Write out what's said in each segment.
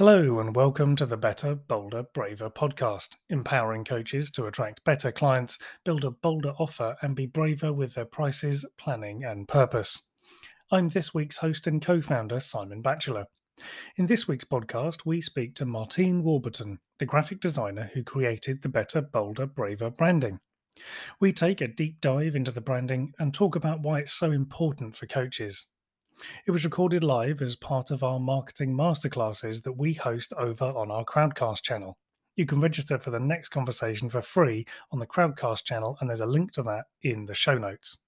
Hello, and welcome to the Better, Bolder, Braver podcast, empowering coaches to attract better clients, build a bolder offer, and be braver with their prices, planning, and purpose. I'm this week's host and co founder, Simon Batchelor. In this week's podcast, we speak to Martine Warburton, the graphic designer who created the Better, Bolder, Braver branding. We take a deep dive into the branding and talk about why it's so important for coaches. It was recorded live as part of our marketing masterclasses that we host over on our Crowdcast channel. You can register for the next conversation for free on the Crowdcast channel, and there's a link to that in the show notes.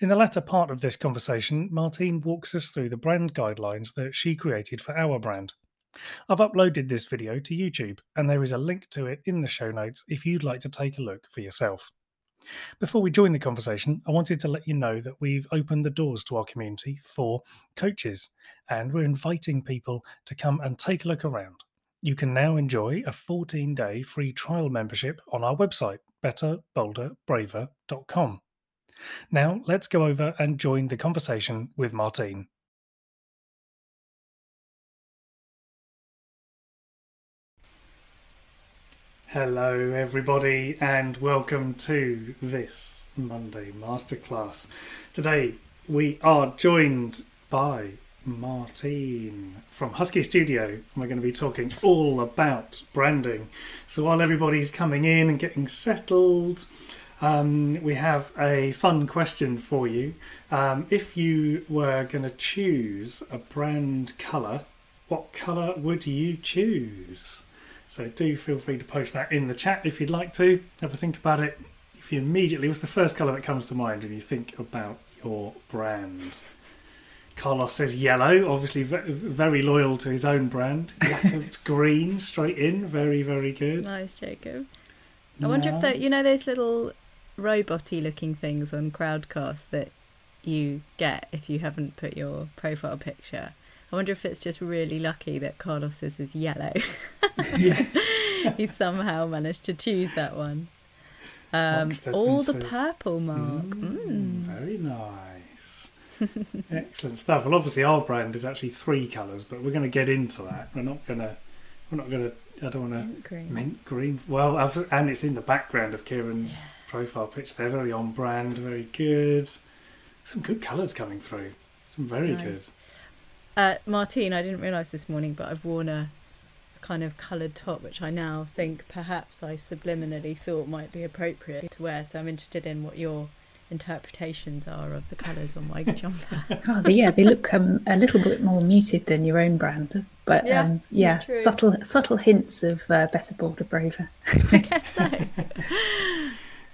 In the latter part of this conversation, Martine walks us through the brand guidelines that she created for our brand. I've uploaded this video to YouTube, and there is a link to it in the show notes if you'd like to take a look for yourself. Before we join the conversation, I wanted to let you know that we've opened the doors to our community for coaches and we're inviting people to come and take a look around. You can now enjoy a 14 day free trial membership on our website, betterbolderbraver.com. Now, let's go over and join the conversation with Martine. Hello, everybody, and welcome to this Monday Masterclass. Today, we are joined by Martine from Husky Studio, and we're going to be talking all about branding. So, while everybody's coming in and getting settled, um, we have a fun question for you. Um, if you were going to choose a brand colour, what colour would you choose? So do feel free to post that in the chat if you'd like to. Have a think about it. If you immediately, what's the first colour that comes to mind when you think about your brand? Carlos says yellow, obviously very loyal to his own brand. Jacob's green, straight in, very, very good. Nice, Jacob. I wonder if that, you know, those little roboty looking things on Crowdcast that you get if you haven't put your profile picture. I wonder if it's just really lucky that Carlos's is yellow. yeah. he somehow managed to choose that one. Um, all the purple mark. Mm, mm. Very nice. Excellent stuff. Well, obviously our brand is actually three colours, but we're going to get into that. We're not going to. We're not going to. I don't want to. Mint green. Mint green. Well, I've, and it's in the background of Kieran's yeah. profile picture. They're very on brand. Very good. Some good colours coming through. Some very nice. good. Uh, Martine, I didn't realise this morning, but I've worn a, a kind of coloured top, which I now think perhaps I subliminally thought might be appropriate to wear. So I'm interested in what your interpretations are of the colours on my jumper. oh, yeah, they look um, a little bit more muted than your own brand, but yeah, um, yeah subtle subtle hints of uh, better, bolder, braver. I guess so.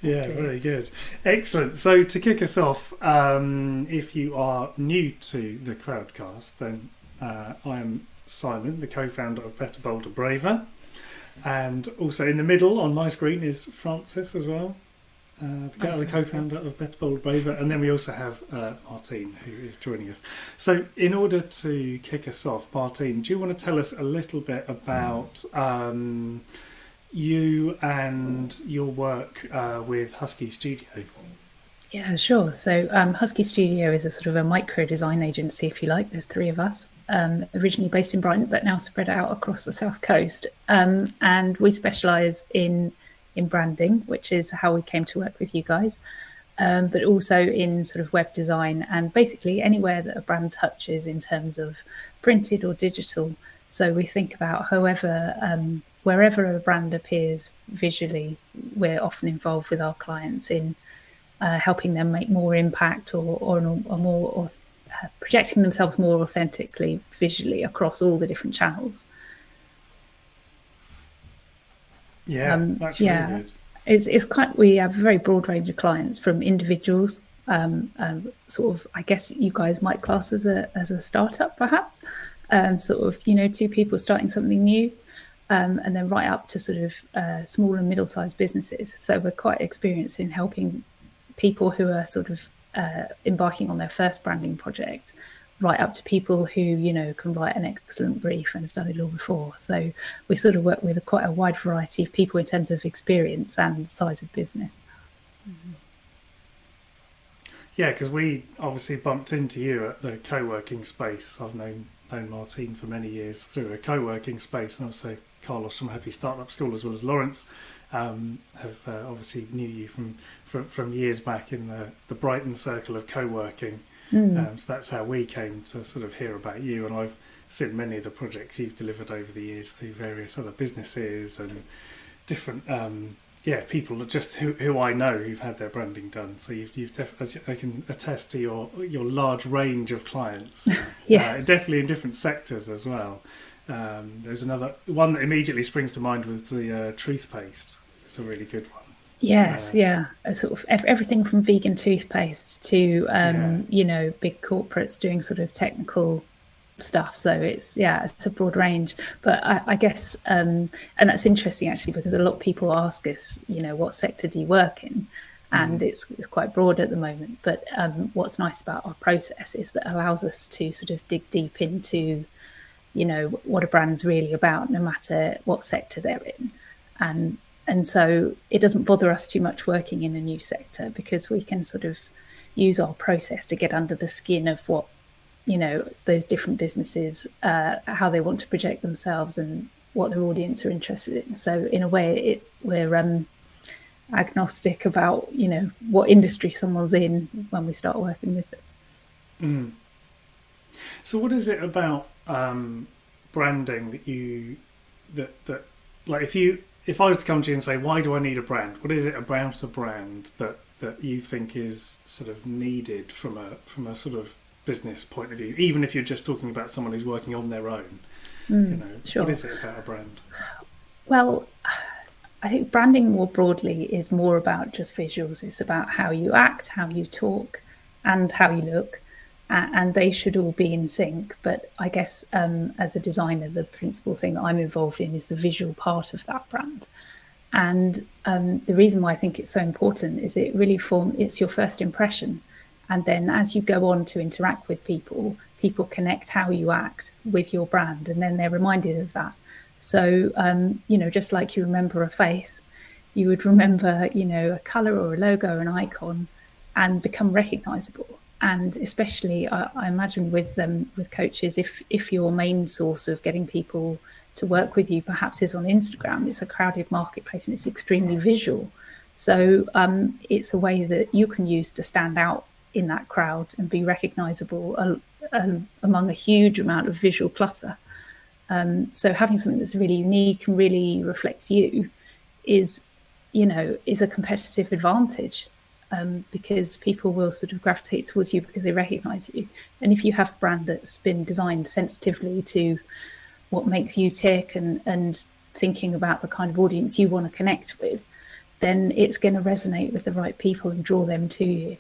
Yeah, very good. Excellent. So, to kick us off, um, if you are new to the Crowdcast, then uh, I am Simon, the co founder of Better Bolder Braver. And also in the middle on my screen is Francis as well, uh, the, co founder of Better Bolder Braver. And then we also have uh, Martine, who is joining us. So, in order to kick us off, Martine, do you want to tell us a little bit about. Um, you and your work uh, with Husky Studio. Yeah, sure. So um, Husky Studio is a sort of a micro design agency, if you like. There's three of us, um, originally based in Brighton, but now spread out across the south coast. Um, and we specialise in in branding, which is how we came to work with you guys, um, but also in sort of web design and basically anywhere that a brand touches in terms of printed or digital. So we think about however um, wherever a brand appears visually, we're often involved with our clients in uh, helping them make more impact or, or, or more or, uh, projecting themselves more authentically visually across all the different channels. Yeah, um, that's yeah. really good. It's, it's quite, we have a very broad range of clients from individuals, um, um, sort of, I guess you guys might class as a, as a startup perhaps, um, sort of, you know, two people starting something new um, and then right up to sort of uh, small and middle sized businesses. So we're quite experienced in helping people who are sort of uh, embarking on their first branding project, right up to people who you know can write an excellent brief and have done it all before. So we sort of work with quite a wide variety of people in terms of experience and size of business. Mm-hmm. Yeah, because we obviously bumped into you at the co-working space. I've known known Martine for many years through a co-working space, and also Carlos from Happy Startup School, as well as Lawrence, um, have uh, obviously knew you from, from from years back in the the Brighton circle of co-working. Mm. Um, so that's how we came to sort of hear about you, and I've seen many of the projects you've delivered over the years through various other businesses and different um, yeah, people that just who, who I know who've had their branding done. So you've, you've def- I can attest to your your large range of clients. yes. Uh, definitely in different sectors as well. Um, there's another one that immediately springs to mind was the uh, toothpaste. It's a really good one. Yes, uh, yeah, a sort of everything from vegan toothpaste to um, yeah. you know big corporates doing sort of technical stuff. So it's yeah, it's a broad range. But I, I guess um, and that's interesting actually because a lot of people ask us, you know, what sector do you work in? And mm. it's it's quite broad at the moment. But um, what's nice about our process is that allows us to sort of dig deep into, you know, what a brand's really about, no matter what sector they're in. And and so it doesn't bother us too much working in a new sector because we can sort of use our process to get under the skin of what you know those different businesses uh, how they want to project themselves and what their audience are interested in so in a way it, we're um, agnostic about you know what industry someone's in when we start working with them mm. so what is it about um, branding that you that that like if you if i was to come to you and say why do i need a brand what is it about a brand that that you think is sort of needed from a from a sort of business point of view, even if you're just talking about someone who's working on their own. Mm, you know, sure. what is it about a brand? Well, I think branding more broadly is more about just visuals. It's about how you act, how you talk, and how you look, and they should all be in sync. But I guess um, as a designer, the principal thing that I'm involved in is the visual part of that brand. And um, the reason why I think it's so important is it really form it's your first impression. And then as you go on to interact with people, people connect how you act with your brand and then they're reminded of that. So, um, you know, just like you remember a face, you would remember, you know, a color or a logo or an icon and become recognizable. And especially, I, I imagine with um, with coaches, if if your main source of getting people to work with you perhaps is on Instagram, it's a crowded marketplace and it's extremely visual. So um, it's a way that you can use to stand out in that crowd and be recognizable uh, um, among a huge amount of visual clutter. Um, so having something that's really unique and really reflects you is, you know, is a competitive advantage um, because people will sort of gravitate towards you because they recognize you. And if you have a brand that's been designed sensitively to what makes you tick and, and thinking about the kind of audience you want to connect with, then it's going to resonate with the right people and draw them to you.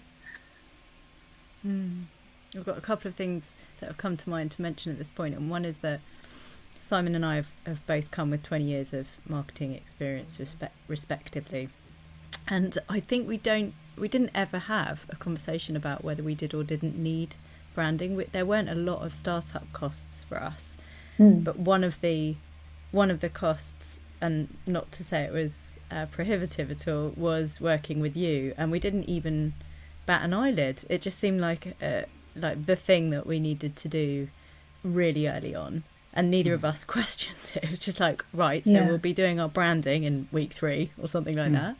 Mm. I've got a couple of things that have come to mind to mention at this point, and one is that Simon and I have, have both come with 20 years of marketing experience, respect, respectively, and I think we don't we didn't ever have a conversation about whether we did or didn't need branding. There weren't a lot of startup costs for us, mm. but one of the one of the costs, and not to say it was uh, prohibitive at all, was working with you, and we didn't even bat an eyelid. It just seemed like uh, like the thing that we needed to do really early on, and neither mm. of us questioned it. It was just like, right, so yeah. we'll be doing our branding in week three or something like mm. that.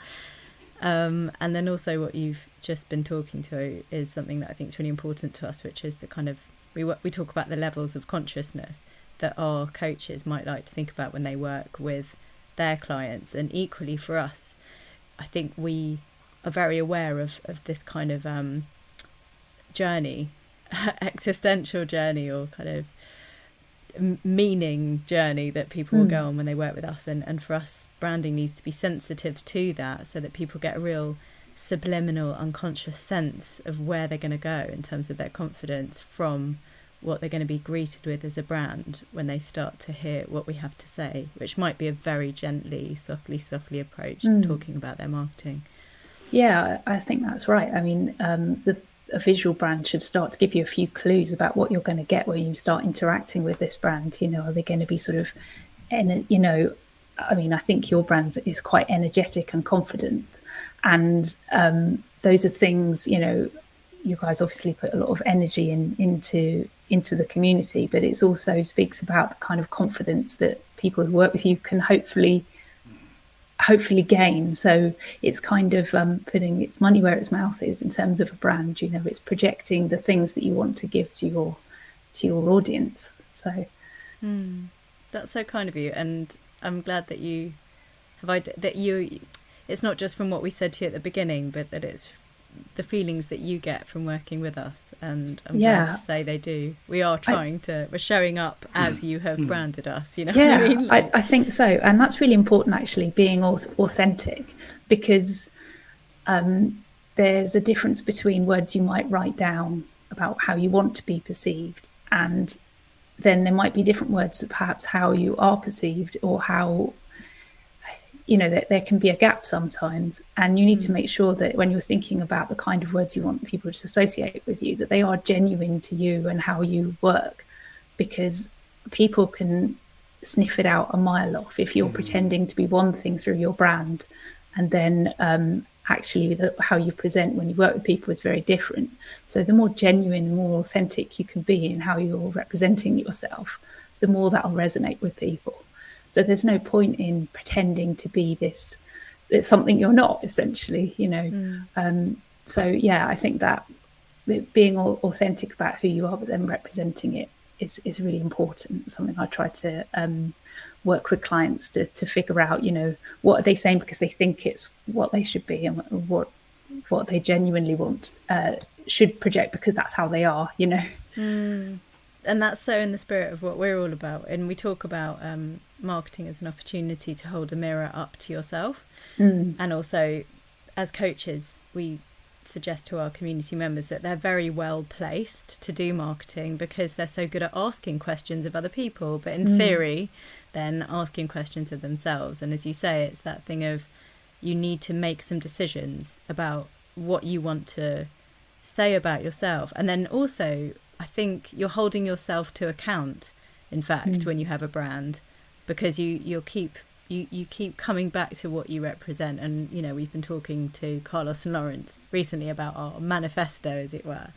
Um, and then also what you've just been talking to is something that I think is really important to us, which is the kind of we we talk about the levels of consciousness that our coaches might like to think about when they work with their clients, and equally for us, I think we are very aware of, of this kind of um, journey, existential journey, or kind of meaning journey that people mm. will go hmm. on when they work with us. And, and for us, branding needs to be sensitive to that so that people get a real subliminal, unconscious sense of where they're going to go in terms of their confidence from what they're going to be greeted with as a brand when they start to hear what we have to say, which might be a very gently, softly, softly approach mm. talking about their marketing. Yeah, I think that's right. I mean, um, the a visual brand should start to give you a few clues about what you're going to get when you start interacting with this brand. You know, are they going to be sort of, and you know, I mean, I think your brand is quite energetic and confident, and um, those are things. You know, you guys obviously put a lot of energy in into into the community, but it also speaks about the kind of confidence that people who work with you can hopefully hopefully gain. So it's kind of um, putting its money where its mouth is in terms of a brand. You know, it's projecting the things that you want to give to your to your audience. So mm, that's so kind of you, and I'm glad that you have I that you. It's not just from what we said to you at the beginning, but that it's the feelings that you get from working with us and I'm yeah. glad to say they do. We are trying I, to we're showing up as you have mm. branded us, you know. Yeah, I, mean? like, I, I, think so. And that's really important actually, being authentic because um, there's a difference between words you might write down about how you want to be perceived and then there might be different words that perhaps how you are perceived or how you know that there can be a gap sometimes and you need mm. to make sure that when you're thinking about the kind of words you want people to associate with you that they are genuine to you and how you work because people can sniff it out a mile off if you're mm. pretending to be one thing through your brand and then um, actually the, how you present when you work with people is very different so the more genuine and more authentic you can be in how you're representing yourself the more that'll resonate with people so there's no point in pretending to be this it's something you're not essentially, you know. Mm. Um, so yeah, I think that being authentic about who you are, but then representing it is is really important. Something I try to um, work with clients to to figure out, you know, what are they saying because they think it's what they should be, and what what they genuinely want uh, should project because that's how they are, you know. Mm. And that's so in the spirit of what we're all about. And we talk about um, marketing as an opportunity to hold a mirror up to yourself. Mm. And also, as coaches, we suggest to our community members that they're very well placed to do marketing because they're so good at asking questions of other people, but in mm. theory, then asking questions of themselves. And as you say, it's that thing of you need to make some decisions about what you want to say about yourself. And then also, I think you're holding yourself to account, in fact, mm. when you have a brand because you you'll keep you, you keep coming back to what you represent. And you know we've been talking to carlos and lawrence recently about our manifesto as it were.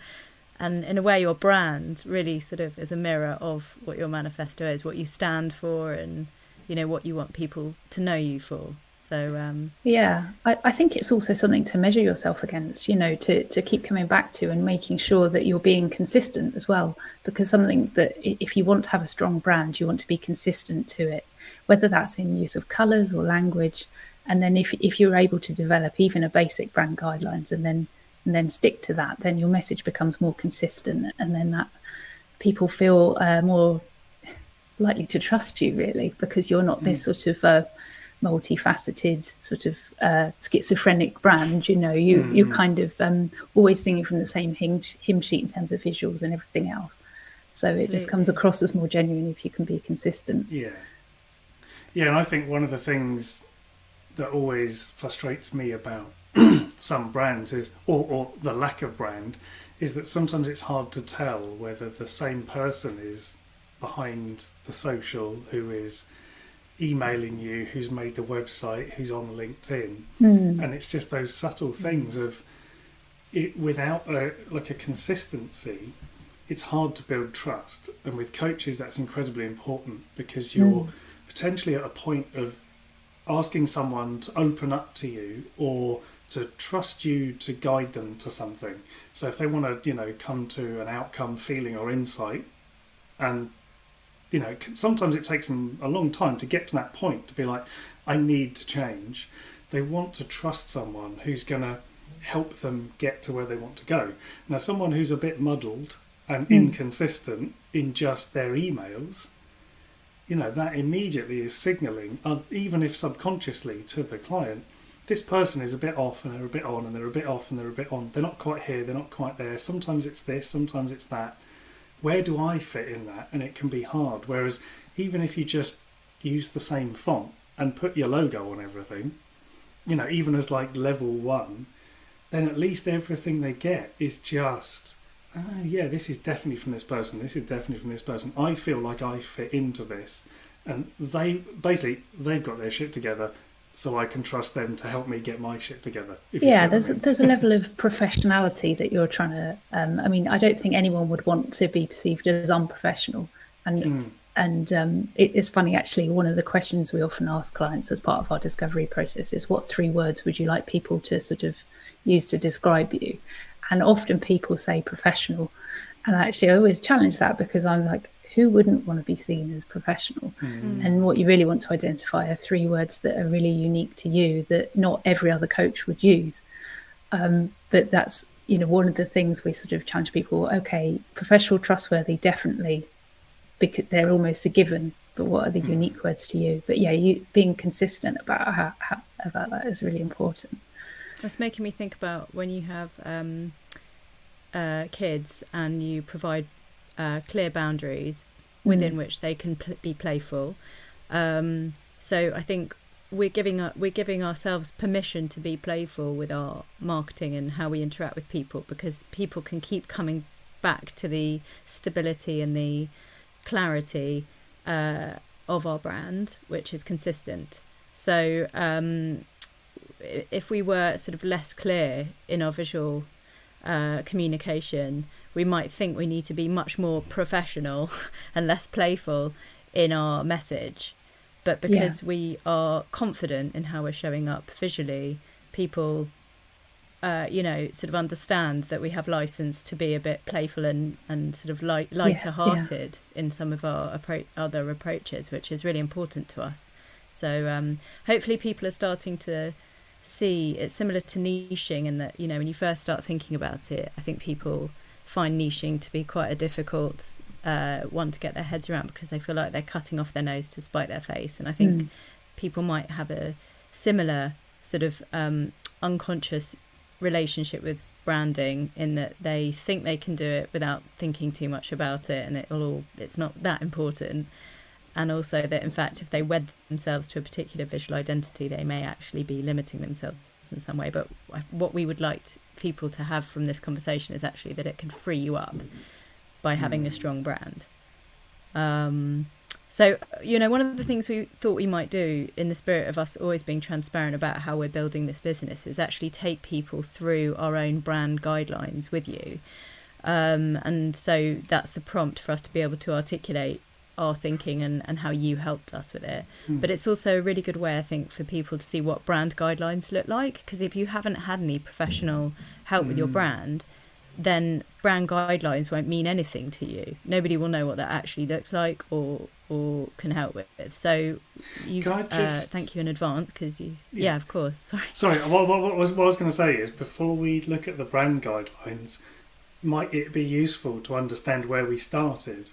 And in a way your brand really sort of is a mirror of what your manifesto is what you stand for and you know what you want people to know you for so um, yeah, I, I, think it's also something to measure yourself against. You know, to to keep coming back to and making sure that you're being consistent as well. Because something that if you want to have a strong brand, you want to be consistent to it, whether that's in use of colours or language. And then if if you're able to develop even a basic brand guidelines and then and then stick to that, then your message becomes more consistent, and then that people feel uh, more likely to trust you really because you're not this mm. sort of uh, multifaceted sort of uh, schizophrenic brand. You know, you mm. you're kind of um, always singing from the same hymn, hymn sheet in terms of visuals and everything else. So Absolutely. it just comes across as more genuine if you can be consistent. Yeah, yeah, and I think one of the things that always frustrates me about some brands is, or, or the lack of brand, is that sometimes it's hard to tell whether the same person is behind the social who is emailing you, who's made the website, who's on LinkedIn, mm. and it's just those subtle things of it without a, like a consistency. It's hard to build trust, and with coaches, that's incredibly important because you're mm. potentially at a point of asking someone to open up to you or to trust you to guide them to something. So if they want to, you know, come to an outcome, feeling, or insight, and you know, sometimes it takes them a long time to get to that point to be like, I need to change. They want to trust someone who's going to help them get to where they want to go. Now, someone who's a bit muddled and mm. inconsistent in just their emails, you know, that immediately is signaling, uh, even if subconsciously, to the client, this person is a bit off and they're a bit on and they're a bit off and they're a bit on. They're not quite here, they're not quite there. Sometimes it's this, sometimes it's that where do I fit in that? And it can be hard. Whereas even if you just use the same font and put your logo on everything, you know, even as like level one, then at least everything they get is just, oh, yeah, this is definitely from this person. This is definitely from this person. I feel like I fit into this. And they basically they've got their shit together. So I can trust them to help me get my shit together. yeah, there's a, there's a level of professionality that you're trying to. Um, I mean, I don't think anyone would want to be perceived as unprofessional, and mm. and um, it is funny actually. One of the questions we often ask clients as part of our discovery process is, "What three words would you like people to sort of use to describe you?" And often people say professional, and actually I always challenge that because I'm like, who wouldn't want to be seen as professional? Mm. And what you really want to identify are three words that are really unique to you that not every other coach would use. Um, but that's you know one of the things we sort of challenge people. Okay, professional, trustworthy, definitely, because they're almost a given. But what are the mm. unique words to you? But yeah, you being consistent about how, how, about that is really important. That's making me think about when you have um, uh, kids and you provide uh, clear boundaries within mm. which they can pl- be playful. Um, so I think we're giving we're giving ourselves permission to be playful with our marketing and how we interact with people because people can keep coming back to the stability and the clarity uh, of our brand, which is consistent. So um, if we were sort of less clear in our visual uh, communication, we might think we need to be much more professional and less playful in our message. But because yeah. we are confident in how we're showing up visually, people, uh, you know, sort of understand that we have license to be a bit playful and, and sort of light, lighter yes, hearted yeah. in some of our appro- other approaches, which is really important to us. So um, hopefully people are starting to see it's similar to niching in that, you know, when you first start thinking about it, I think people find niching to be quite a difficult uh, one to get their heads around because they feel like they're cutting off their nose to spite their face. And I think mm. people might have a similar sort of um, unconscious relationship with branding in that they think they can do it without thinking too much about it and it'll all it's not that important and also that in fact if they wed themselves to a particular visual identity they may actually be limiting themselves in some way. But what we would like people to have from this conversation is actually that it can free you up by having a hmm. strong brand. Um, so, you know, one of the things we thought we might do in the spirit of us always being transparent about how we're building this business is actually take people through our own brand guidelines with you. Um, and so that's the prompt for us to be able to articulate our thinking and, and how you helped us with it. Mm. But it's also a really good way, I think, for people to see what brand guidelines look like. Because if you haven't had any professional help mm. with your hmm. brand, then brand guidelines won't mean anything to you. Nobody will know what that actually looks like or or can help with. So you uh, just... uh, thank you in advance because you yeah. yeah. of course. Sorry. Sorry. What, what, what, was, what I was going to say is before we look at the brand guidelines, might it be useful to understand where we started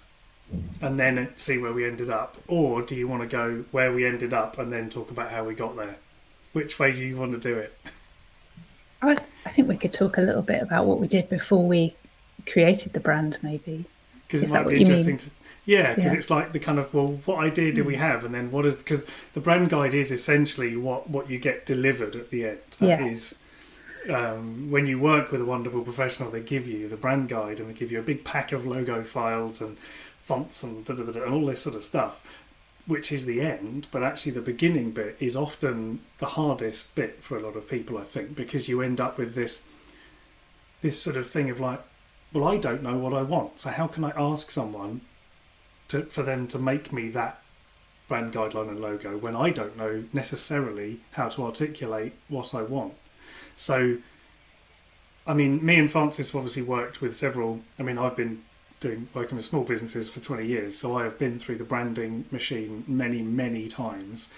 and then see where we ended up? Or do you want to go where we ended up and then talk about how we got there? Which way do you want to do it? I, I think we could talk a little bit about what we did before we created the brand, maybe. Because it might be interesting to. Yeah, because yeah. it's like the kind of well, what idea do we mm. have, and then what is because the brand guide is essentially what what you get delivered at the end. That yes. is um, when you work with a wonderful professional, they give you the brand guide and they give you a big pack of logo files and fonts and da, da, da, and all this sort of stuff, which is the end. But actually, the beginning bit is often the hardest bit for a lot of people, I think, because you end up with this this sort of thing of like, well, I don't know what I want, so how can I ask someone to for them to make me that brand guideline and logo when I don't know necessarily how to articulate what I want? So. I mean, me and Francis have obviously worked with several. I mean, I've been doing working with small businesses for 20 years, so I have been through the branding machine many, many times.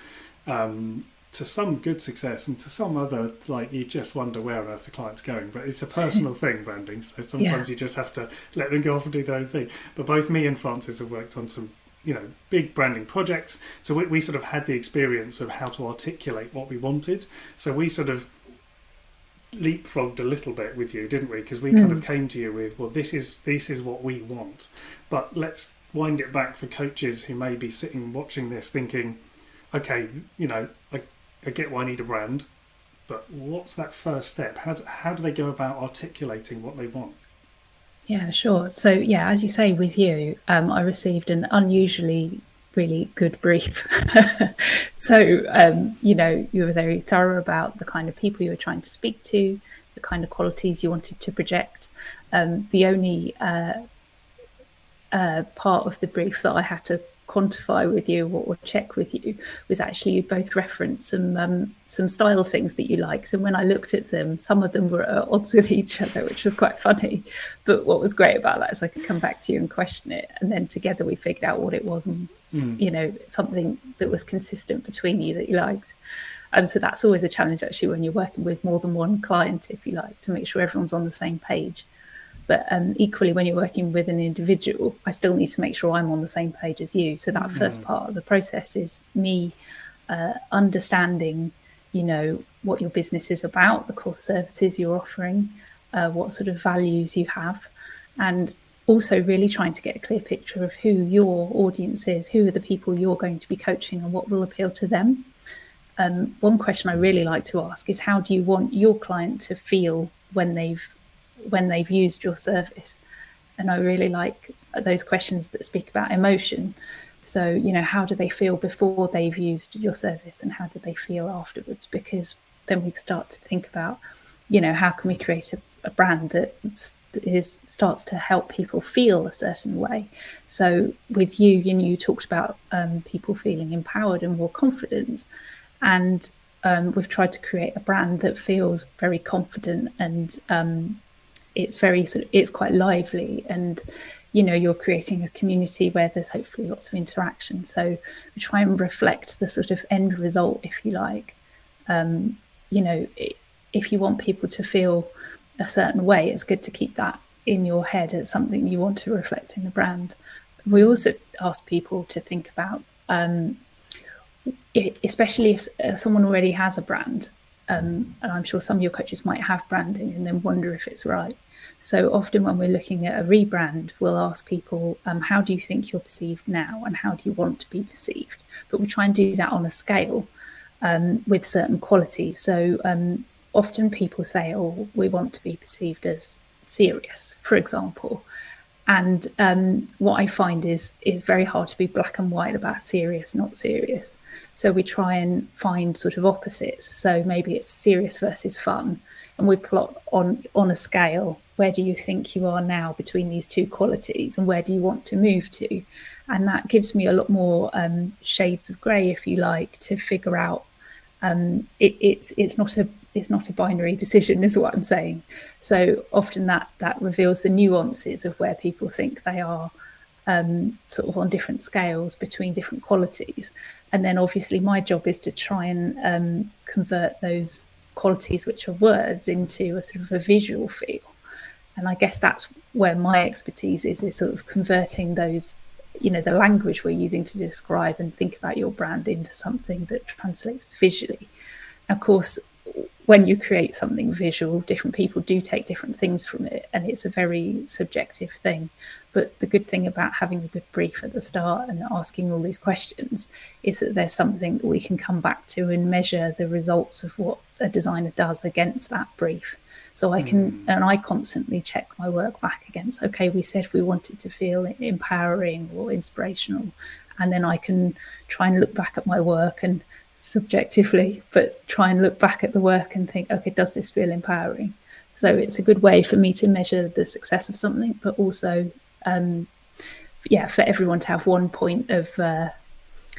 Um, to some good success and to some other like you just wonder where on earth the client's going. But it's a personal thing branding. So sometimes yeah. you just have to let them go off and do their own thing. But both me and francis have worked on some you know big branding projects. So we, we sort of had the experience of how to articulate what we wanted. So we sort of leapfrogged a little bit with you, didn't we? Because we mm. kind of hmm. came to you with, well, this is this is what we want, but let's wind it back for coaches who may be sitting watching this, thinking, okay, you know, I, I get why I need a brand, but what's that first step? How do, how do they go about articulating what they want? Yeah, sure. So yeah, as you say, with you, um, I received an unusually really good brief. so, um, you know, you were very thorough about the kind of people you were trying to speak to, the kind of qualities you wanted to project. Um, the only uh, uh, part of the brief that I had to quantify with you or, or, check with you was actually you both referenced some um, some style things that you liked and when I looked at them some of them were at odds with each other which was quite funny but what was great about that is I could come back to you and question it and then together we figured out what it was and mm. you know something that was consistent between you that you liked and um, so that's always a challenge actually when you're working with more than one client if you like to make sure everyone's on the same page but um, equally, when you're working with an individual, I still need to make sure I'm on the same page as you. So that mm. first part of the process is me uh, understanding, you know, what your business is about, the core services you're offering, uh, what sort of values you have, and also really trying to get a clear picture of who your audience is, who are the people you're going to be coaching, and what will appeal to them. Um, one question I really like to ask is how do you want your client to feel when they've when they've used your service. And I really like those questions that speak about emotion. So, you know, how do they feel before they've used your service and how do they feel afterwards? Because then we start to think about, you know, how can we create a, a brand that is starts to help people feel a certain way. So with you, you know, you talked about um, people feeling empowered and more confident, and um, we've tried to create a brand that feels very confident and um, it's very sort of it's quite lively. And you know you're creating a community where there's hopefully lots of interaction. So we try and reflect the sort of end result if you like. Um, you know if you want people to feel a certain way it's good to keep that in your head as something you want to reflect in the brand we also ask people to think about um, especially if someone already has a brand um, and I'm sure some of your coaches might have branding and then wonder if it's right. So often when we're looking at a rebrand, we'll ask people, um, how do you think you're perceived now and how do you want to be perceived? But we try and do that on a scale um, with certain qualities. So um, often people say, oh, we want to be perceived as serious, for example. And um, what I find is is very hard to be black and white about serious, not serious. So we try and find sort of opposites. So maybe it's serious versus fun, and we plot on on a scale. Where do you think you are now between these two qualities, and where do you want to move to? And that gives me a lot more um, shades of grey, if you like, to figure out. Um, it, it's it's not a it's not a binary decision, is what I'm saying. So often that that reveals the nuances of where people think they are um, sort of on different scales between different qualities. And then obviously my job is to try and um, convert those qualities, which are words, into a sort of a visual feel. And I guess that's where my expertise is, is sort of converting those, you know, the language we're using to describe and think about your brand into something that translates visually. Of course, when you create something visual, different people do take different things from it, and it's a very subjective thing. But the good thing about having a good brief at the start and asking all these questions is that there's something that we can come back to and measure the results of what a designer does against that brief. So I can, mm. and I constantly check my work back against, okay, we said we wanted to feel empowering or inspirational. And then I can try and look back at my work and subjectively, but try and look back at the work and think, okay, does this feel empowering? So it's a good way for me to measure the success of something, but also, um, yeah, for everyone to have one point of uh,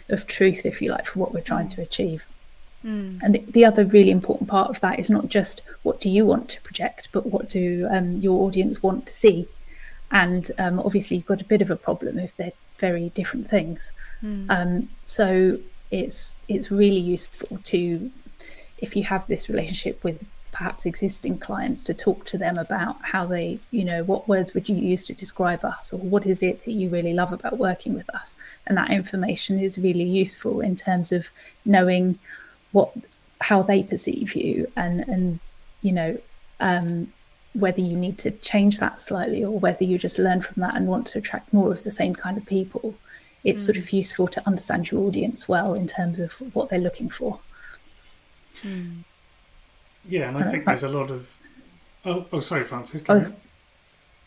of truth, if you like, for what we're trying to achieve. Mm. And the, the, other really important part of that is not just what do you want to project, but what do um, your audience want to see. And um, obviously, you've got a bit of a problem if they're very different things. Mm. Um, so it's it's really useful to if you have this relationship with perhaps existing clients to talk to them about how they you know what words would you use to describe us or what is it that you really love about working with us? And that information is really useful in terms of knowing what how they perceive you and and you know um, whether you need to change that slightly or whether you just learn from that and want to attract more of the same kind of people it's mm. sort of useful to understand your audience well in terms of what they're looking for. Mm. Yeah, and I think there's a lot of. Oh, oh sorry, Frances. I was,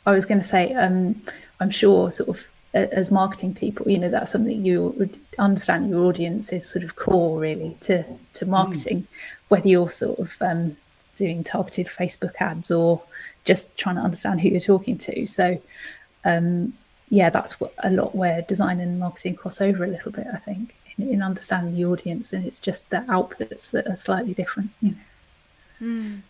I was going to say, um, I'm sure, sort of as marketing people, you know, that's something you would understand your audience is sort of core really to to hmm. marketing, mm. whether you're sort of um, doing targeted Facebook ads or just trying to understand who you're talking to. So, um, yeah, that's what, a lot where design and marketing cross over a little bit, I think, in, in understanding the audience, and it's just the outputs that are slightly different. You know. Mm.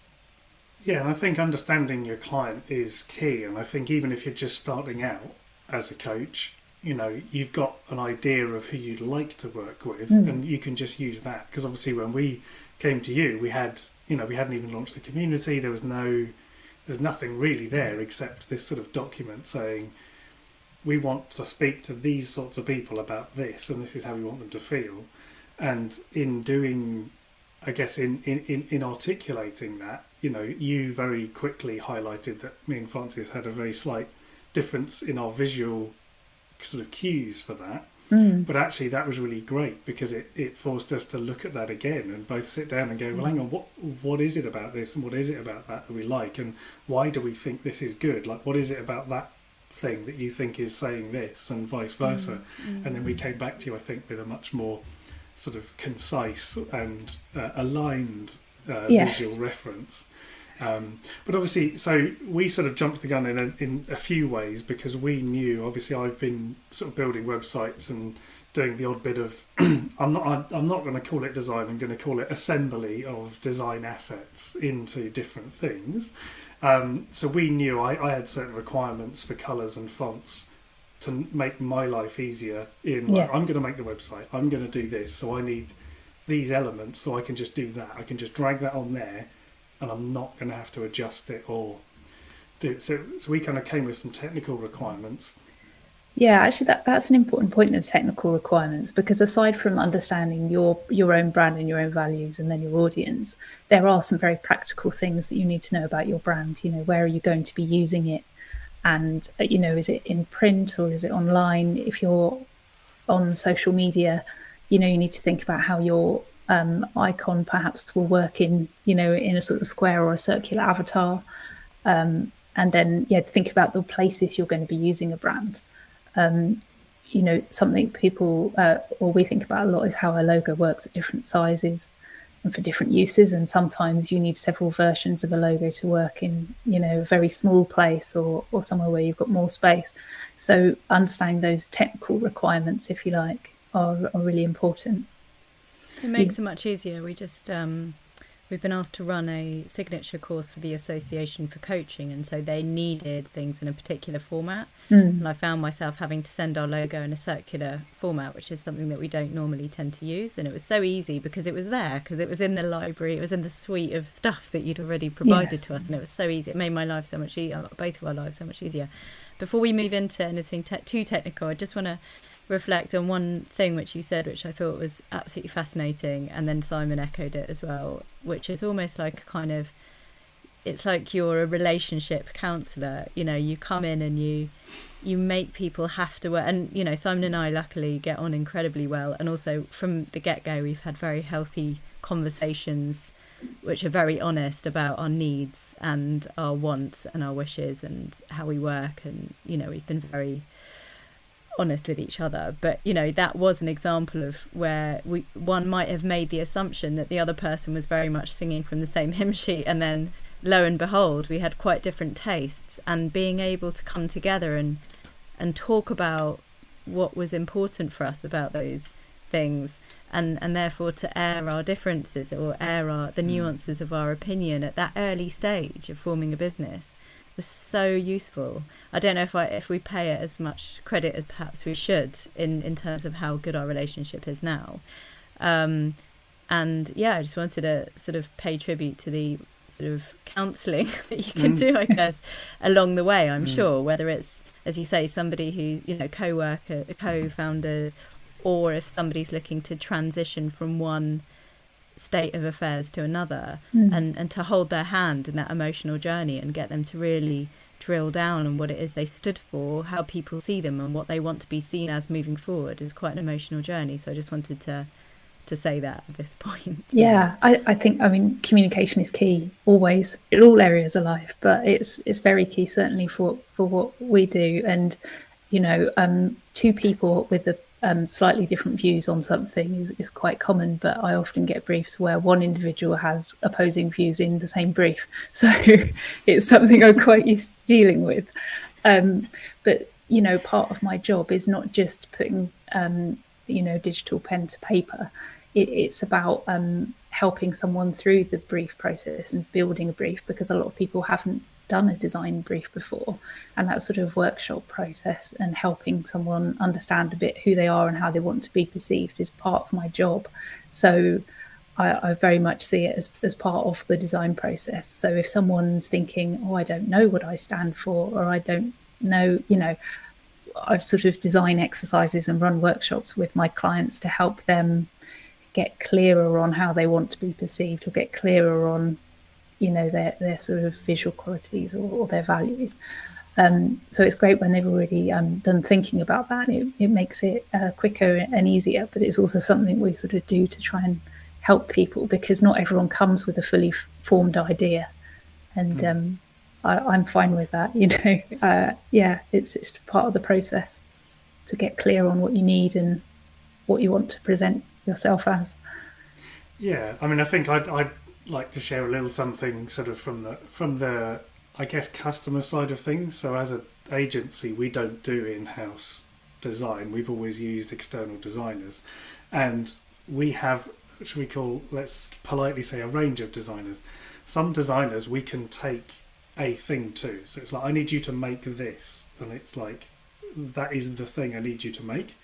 Yeah, and I think understanding your client is key. And I think even if you're just starting out as a coach, you know, you've got an idea of who you'd like to work with, mm. and you can just use that. Because obviously, when we came to you, we had, you know, we hadn't even launched the community. There was no, there's nothing really there except this sort of document saying we want to speak to these sorts of people about this, and this is how we want them to feel. And in doing, I guess, in in in articulating that, you know, you very quickly highlighted that me and Francis had a very slight difference in our visual sort of cues for that. Mm. But actually, that was really great because it, it forced us to look at that again and both sit down and go, well, hang on, what what is it about this and what is it about that that we like and why do we think this is good? Like, what is it about that thing that you think is saying this and vice versa? Mm. And then we came back to you, I think, with a much more sort of concise and uh, aligned uh, yes. visual reference. Um, but obviously, so we sort of jumped the gun in a, in a few ways because we knew. Obviously, I've been sort of building websites and doing the odd bit of. I'm not. I'm not going to call it design. I'm going to call it assembly of design assets into different things. Um, so we knew I, I had certain requirements for colours and fonts to make my life easier. In like, yes. I'm going to make the website. I'm going to do this. So I need these elements so I can just do that. I can just drag that on there and I'm not going to have to adjust it or do it. So, so we kind of came with some technical requirements. Yeah, actually, that, that's an important point in the technical requirements because aside from understanding your your own brand and your own values and then your audience, there are some very practical things that you need to know about your brand. You know, where are you going to be using it, and uh, you know, is it in print or is it online? If you're on social media, you know, you need to think about how your um, icon perhaps will work in you know in a sort of square or a circular avatar um, and then yeah think about the places you're going to be using a brand um, you know something people uh, or we think about a lot is how a logo works at different sizes and for different uses. And sometimes you need several versions of a logo to work in you know a very small place or or somewhere where you've got more space. So understanding those technical requirements if you like are, are really important. It makes it much easier. We just um, we've been asked to run a signature course for the Association for Coaching, and so they needed things in a particular format. Mm. And I found myself having to send our logo in a circular format, which is something that we don't normally tend to use. And it was so easy because it was there, because it was in the library, it was in the suite of stuff that you'd already provided yes. to us, and it was so easy. It made my life so much easier, both of our lives so much easier. Before we move into anything te- too technical, I just want to reflect on one thing which you said, which I thought was absolutely fascinating, and then Simon echoed it as well, which is almost like a kind of it's like you're a relationship counselor. You know you come in and you you make people have to work. And you know simon and i luckily get on incredibly well. And also from the get-go we've had very healthy conversations which are very honest about our needs and our wants and our wishes and how we work. And you know we've been very honest with each other but you know that was an example of where we one might have made the assumption that the other person was very much singing from the same hymn sheet and then lo and behold we had quite different tastes and being able to come together and and talk about what was important for us about those things and and therefore to air our differences or air our the hmm. nuances of our opinion at that early stage of forming a business was so useful. I don't know if I if we pay it as much credit as perhaps we should in in terms of how good our relationship is now. Um, and yeah, I just wanted to sort of pay tribute to the sort of counselling that you can mm. do, I guess, along the way. I'm mm. sure whether it's as you say somebody who you know co-worker, co-founders, or if somebody's looking to transition from one state of affairs to another mm. and, and to hold their hand in that emotional journey and get them to really drill down on what it is they stood for, how people see them and what they want to be seen as moving forward is quite an emotional journey. So I just wanted to to say that at this point. Yeah, I, I think I mean communication is key always in all areas of life, but it's it's very key certainly for for what we do and you know, um, two people with a um, slightly different views on something is, is quite common, but I often get briefs where one individual has opposing views in the same brief. So it's something I'm quite used to dealing with. Um, but, you know, part of my job is not just putting, um, you know, digital pen to paper. It, it's about um, helping someone through the brief process and building a brief because a lot of people haven't done a design brief before and that sort of workshop process and helping someone understand a bit who they are and how they want to be perceived is part of my job. So I, I, very much see it as, as part of the design process. So if someone's thinking oh i don't know what i stand for or i don't know you know i've sort of design exercises and run workshops with my clients to help them get clearer on how they want to be perceived or get clearer on you know their their sort of visual qualities or, or their values. Um, so it's great when they've already um, done thinking about that. It, it makes it uh, quicker and easier, but it's also something we sort of do to try and help people because not everyone comes with a fully formed idea, and mm. um, I, am fine with that. You know, uh, yeah, it's it's part of the process to get clear on what you need and what you want to present yourself as. Yeah, I mean, I think I'd, I'd like to share a little something sort of from the from the I guess customer side of things. So as an agency, we don't do in-house design. We've always used external designers, and we have should we call let's politely say a range of designers. Some designers we can take a thing to. So it's like I need you to make this, and it's like that is the thing I need you to make.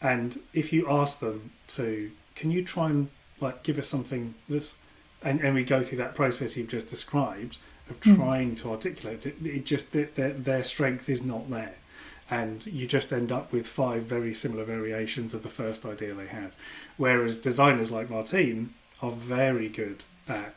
And if you ask them to, can you try and like give us something that's and, and we go through that process you've just described of hmm. trying mm. to articulate it, it just their, their strength is not there and you just end up with five very similar variations of the first idea they had whereas designers like martine are very good at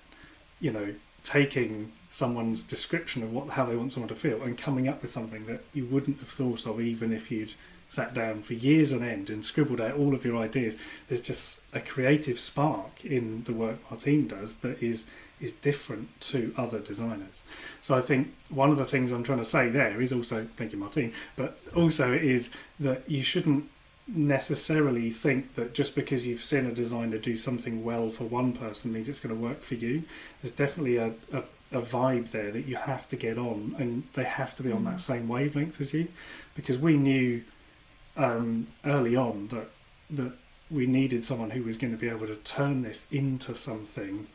you know taking someone's description of what how they want someone to feel and coming up with something that you wouldn't have thought of even if you'd sat down for years on end and scribbled out all of your ideas. There's just a creative spark in the work Martine does that is is different to other designers. So I think one of the things I'm trying to say there is also thank you Martine, but also is that you shouldn't necessarily think that just because you've seen a designer do something well for one person means it's going to work for you. There's definitely a, a, a vibe there that you have to get on and they have to be on that mm. same wavelength as you because we knew um, early on that that we needed someone who was going to be able to turn this into something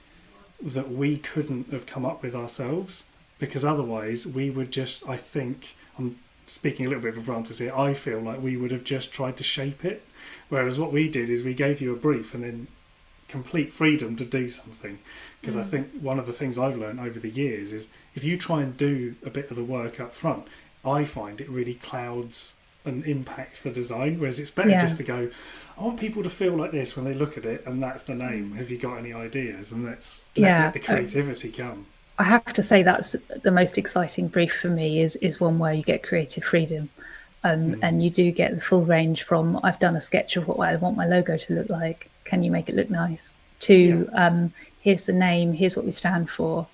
that we couldn't have come up with ourselves because otherwise we would just I think I'm speaking a little bit of Frances here I feel like we would have just tried to shape it whereas what we did is we gave you a brief and then complete freedom to do something because mm. I think one of the things I've learned over the years is if you try and do a bit of the work up front I find it really clouds and impacts the design. Whereas it's better yeah. just to go, I want people to feel like this when they look at it, and that's the name. Have you got any ideas? And let's let, yeah. let the creativity come. I have to say that's the most exciting brief for me is is one where you get creative freedom. Um, mm. And you do get the full range from I've done a sketch of what I want my logo to look like. Can you make it look nice? To yeah. um, here's the name, here's what we stand for.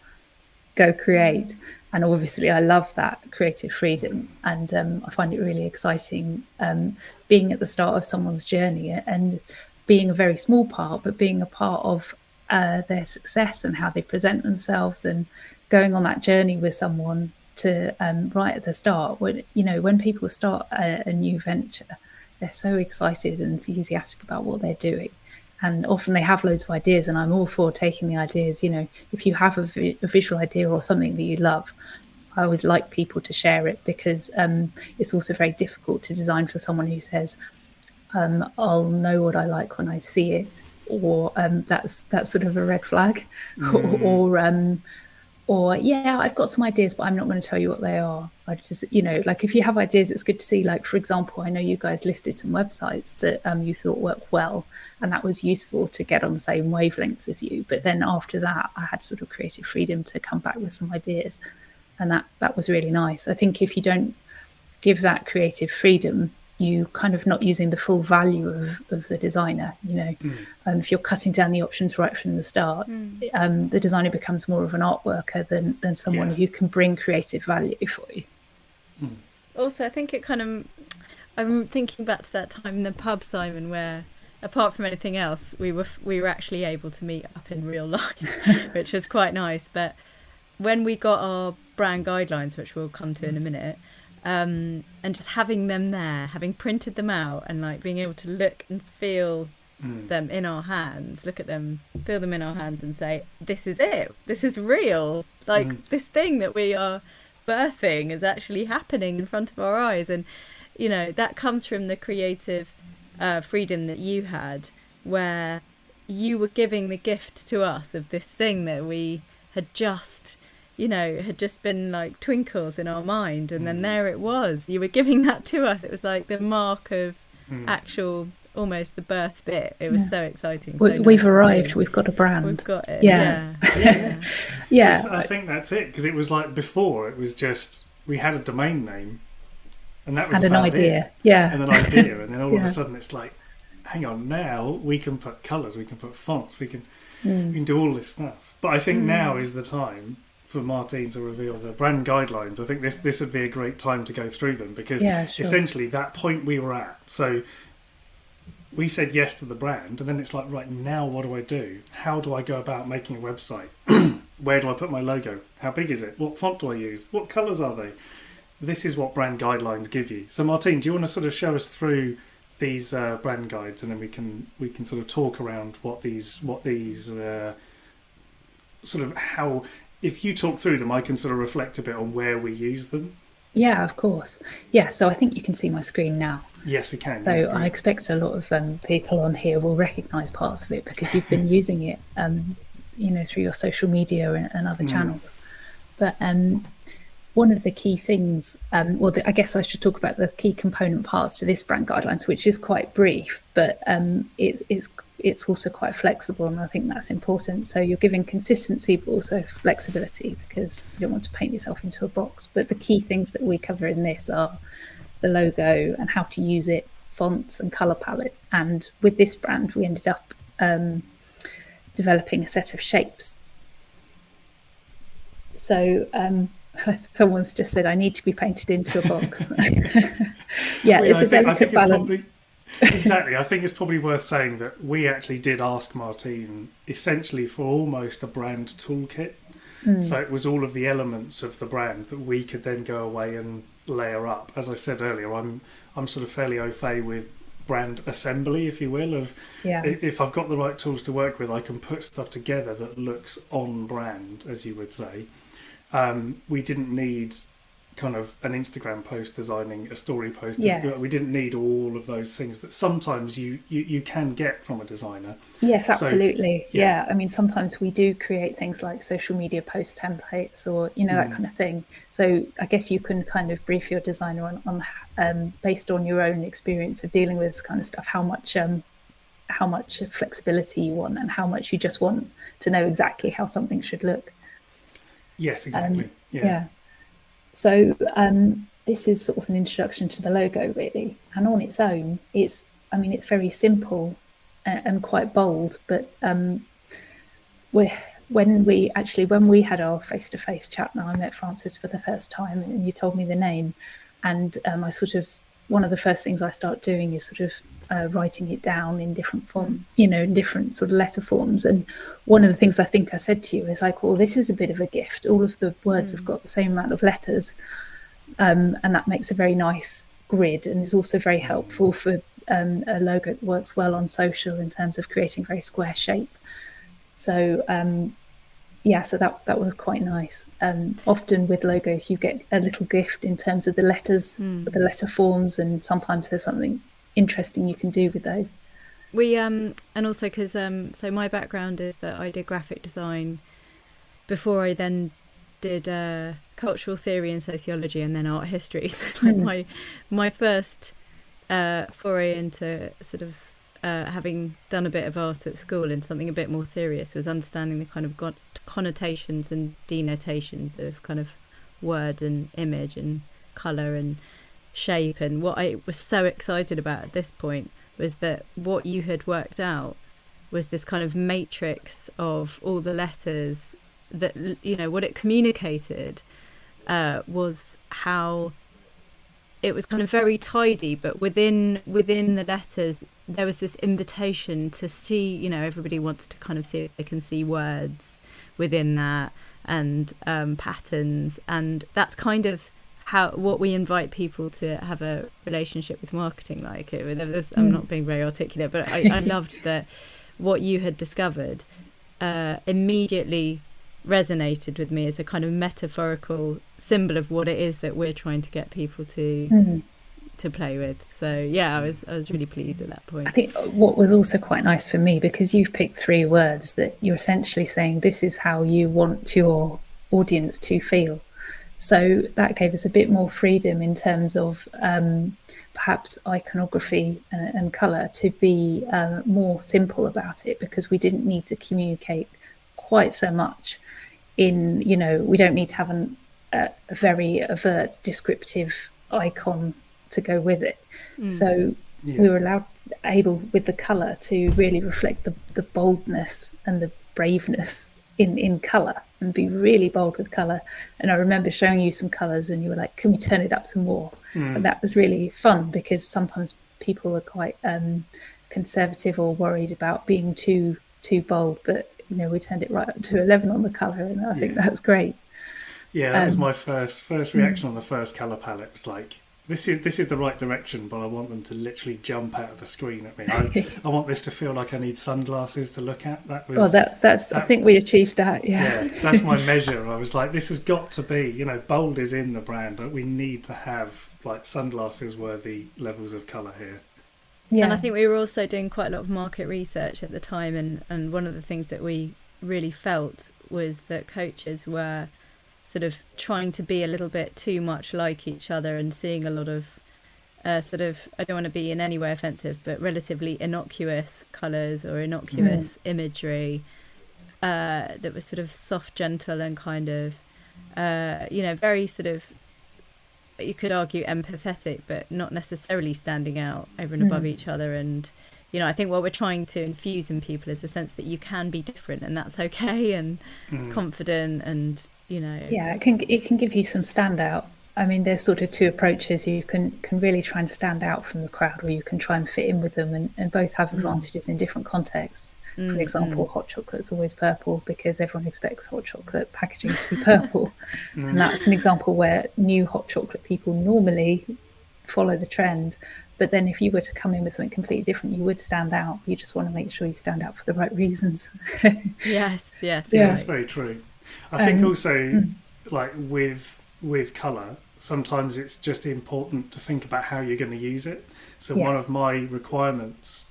Go create and obviously I love that creative freedom. And um, I find it really exciting um, being at the start of someone's journey and being a very small part but being a part of uh, their success and how they present themselves and going on that journey with someone to um, right at the start. When you know when people start a, a new venture they're so excited and enthusiastic about what they're doing and often they have loads of ideas and i'm all for taking the ideas you know if you have a, vi- a visual idea or something that you love i always like people to share it because um, it's also very difficult to design for someone who says um, i'll know what i like when i see it or um, that's that's sort of a red flag mm. or, or um, or yeah i've got some ideas but i'm not going to tell you what they are i just you know like if you have ideas it's good to see like for example i know you guys listed some websites that um, you thought worked well and that was useful to get on the same wavelength as you but then after that i had sort of creative freedom to come back with some ideas and that that was really nice i think if you don't give that creative freedom you kind of not using the full value of, of the designer you know mm. um, if you're cutting down the options right from the start mm. um, the designer becomes more of an art worker than than someone yeah. who can bring creative value for you mm. also, I think it kind of. I'm thinking back to that time in the pub, Simon, where apart from anything else, we were we were actually able to meet up in real life, which was quite nice. But when we got our brand guidelines, which we'll come to in a minute, um, and just having them there, having printed them out, and like being able to look and feel mm. them in our hands, look at them, feel them in our hands, and say, "This is it. This is real. Like mm. this thing that we are birthing is actually happening in front of our eyes." And you know that comes from the creative uh, freedom that you had, where you were giving the gift to us of this thing that we had just you know had just been like twinkles in our mind and mm. then there it was you were giving that to us it was like the mark of mm. actual almost the birth bit it was yeah. so exciting we, so we've arrived we've got a brand we've got it yeah yeah, yeah. yeah. i think that's it because it was like before it was just we had a domain name and that was and an idea, it. yeah, and an idea, and then all yeah. of a sudden it's like, hang on, now we can put colours, we can put fonts, we can mm. we can do all this stuff. But I think mm. now is the time for Martine to reveal the brand guidelines. I think this this would be a great time to go through them because yeah, sure. essentially that point we were at. So we said yes to the brand, and then it's like, right now, what do I do? How do I go about making a website? Where do I put my logo? How big is it? What font do I use? What colours are they? this is what brand guidelines give you. So, Martine, do you want to sort of show us through these uh, brand guides, and then we can we can sort of talk around what these what these uh, sort of how if you talk through them, I can sort of reflect a bit on where we use them. Yeah, of course. Yeah, so I think you can see my screen now. Yes, we can. So yeah, I expect a lot of um, people on here will recognise parts of it because you've been using it, um, you know, through your social media and, and other mm. channels. But um, one of the key things, um, well, I guess I should talk about the key component parts to this brand guidelines, which is quite brief, but um, it's, it's, it's also quite flexible, and I think that's important. So you're giving consistency, but also flexibility, because you don't want to paint yourself into a box. But the key things that we cover in this are the logo and how to use it, fonts and color palette. And with this brand, we ended up um, developing a set of shapes. So um, someone's just said I need to be painted into a box. yeah, well, it's I a think, delicate balance. Probably, exactly. I think it's probably worth saying that we actually did ask Martine essentially for almost a brand toolkit. Mm. So it was all of the elements of the brand that we could then go away and layer up. As I said earlier, I'm I'm sort of fairly au fait with brand assembly, if you will, of yeah. if I've got the right tools to work with, I can put stuff together that looks on brand, as you would say um, we didn't need kind of an Instagram post designing a story post. Yes. We didn't need all of those things that sometimes you, you, you can get from a designer. Yes, absolutely. So, yeah. yeah. I mean, sometimes we do create things like social media post templates or, you know, that mm. kind of thing. So I guess you can kind of brief your designer on, on um, based on your own experience of dealing with this kind of stuff, how much, um, how much flexibility you want and how much you just want to know exactly how something should look. Yes, exactly. Um, yeah. yeah. So um, this is sort of an introduction to the logo, really, and on its own, it's I mean it's very simple and, and quite bold, but um, we when we actually when we had our face-to-face chat, and I met Frances for the first time, and you told me the name, and um, I sort of one of the first things I start doing is sort of uh, writing it down in different form, you know, in different sort of letter forms. And one of the things I think I said to you is like, well, this is a bit of a gift. All of the words mm. have got the same amount of letters, um, and that makes a very nice grid, and is also very helpful for um, a logo that works well on social in terms of creating very square shape. So um, yeah, so that that was quite nice. Um, often with logos, you get a little gift in terms of the letters, mm. the letter forms, and sometimes there's something interesting you can do with those. We um and also because um so my background is that I did graphic design before I then did uh, cultural theory and sociology and then art history. So mm. my my first uh, foray into sort of uh, having done a bit of art at school and something a bit more serious was understanding the kind of connotations and denotations of kind of word and image and color and shape. And what I was so excited about at this point was that what you had worked out was this kind of matrix of all the letters that, you know, what it communicated uh, was how it was kind of very tidy, but within within the letters there was this invitation to see. You know, everybody wants to kind of see if they can see words within that and um, patterns, and that's kind of how what we invite people to have a relationship with marketing like. It, I'm hmm. not being very articulate, but I, I loved that what you had discovered uh, immediately resonated with me as a kind of metaphorical symbol of what it is that we're trying to get people to mm-hmm. to play with. So yeah, I was I was really pleased at that point. I think what was also quite nice for me because you've picked three words that you're essentially saying this is how you want your audience to feel. So that gave us a bit more freedom in terms of um, perhaps iconography and, and colour to be uh, more simple about it because we didn't need to communicate quite so much in you know we don't need to have an, a, a very overt descriptive icon to go with it mm. so yeah. we were allowed able with the color to really reflect the, the boldness and the braveness in in color and be really bold with color and i remember showing you some colors and you were like can we turn it up some more mm. and that was really fun because sometimes people are quite um, conservative or worried about being too too bold but you know we turned it right up to 11 on the color and i think yeah. that's great. Yeah that um, was my first first reaction mm. on the first color palette. Was like this is this is the right direction but i want them to literally jump out of the screen at me. I, I want this to feel like i need sunglasses to look at. That was well that that's that, i think we achieved that yeah. yeah that's my measure. I was like this has got to be you know bold is in the brand but we need to have like sunglasses worthy levels of color here yeah. And I think we were also doing quite a lot of market research at the time, and, and one of the things that we really felt was that coaches were sort of trying to be a little bit too much like each other and seeing a lot of uh, sort of, I don't want to be in any way offensive, but relatively innocuous colours or innocuous mm. imagery uh, that was sort of soft, gentle, and kind of, uh, you know, very sort of you could argue empathetic, but not necessarily standing out over and above mm. each other. And you know, I think what we're trying to infuse in people is the sense that you can be different, and that's okay, and mm. confident, and you know, yeah, it can it can give you some standout. I mean, there's sort of two approaches. You can can really try and stand out from the crowd, or you can try and fit in with them, and, and both have mm. advantages mm. in different contexts. Mm, For example, mm. hot chocolate is always purple because everyone expects hot chocolate packaging to be purple. mm. And that's an example where new hot chocolate people normally follow the trend. But then if you were to come in with something completely different, you would stand out. You just want to make sure you stand out for the right reasons. yes, yes. Yeah, that's very true. I think um, also, mm. like with with colour, sometimes it's just important to think about how you're going to use it. So yes. one of my requirements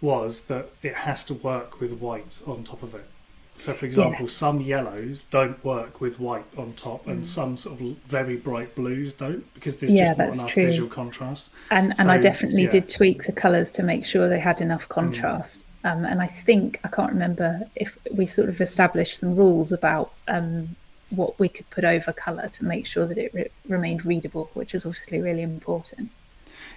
was that it has to work with white on top of it. So, for example, yes. some yellows don't work with white on top, and mm. some sort of very bright blues don't because there's yeah, just not enough true. visual contrast. And so, and I definitely yeah. did tweak the colours to make sure they had enough mm. contrast. Mm. Um, and I think I can't remember if we sort of established some rules about um, what we could put over colour to make sure that it re- remained readable, which is obviously really important.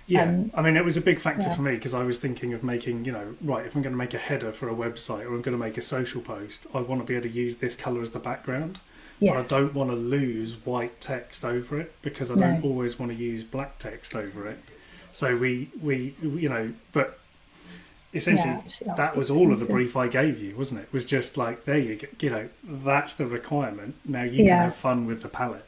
Yeah, um, I mean, it was a big factor yeah. for me because I was thinking of making, you know, right, if I'm going to make a header for a website or I'm going to make a social post, I want to be able to use this colour as the background. Yes. But I don't want to lose white text over it because I no. don't always want to use black text over it. So we, we you know, but essentially yeah, that was all of the brief I gave you, wasn't it? it? Was just like there you go, you know, that's the requirement. Now you yeah. can have fun with the palette.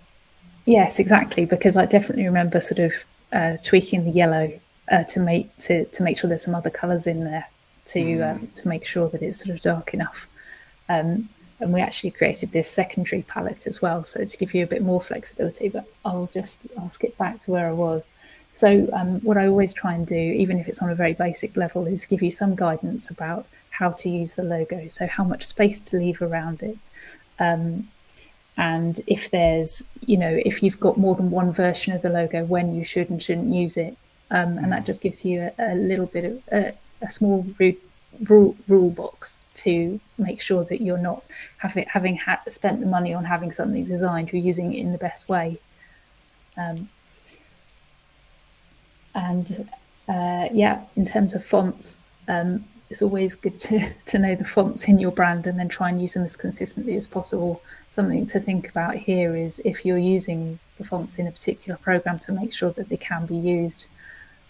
Yes, exactly. Because I definitely remember sort of uh, tweaking the yellow uh, to make to, to make sure there's some other colours in there to mm. um, to make sure that it's sort of dark enough. Um, and we actually created this secondary palette as well, so to give you a bit more flexibility. But I'll just I'll skip back to where I was. So um, what I always try and do, even if it's on a very basic level, is give you some guidance about how to use the logo. So how much space to leave around it, um, and if there's you know if you've got more than one version of the logo when you should and shouldn't use it um, and that mm. just gives you a, a little bit of a, a small rule, rule box to make sure that you're not having having ha- spent the money on having something designed you're using it in the best way um, and uh, yeah in terms of fonts um, it's always good to, to know the fonts in your brand and then try and use them as consistently as possible. Something to think about here is if you're using the fonts in a particular program to make sure that they can be used.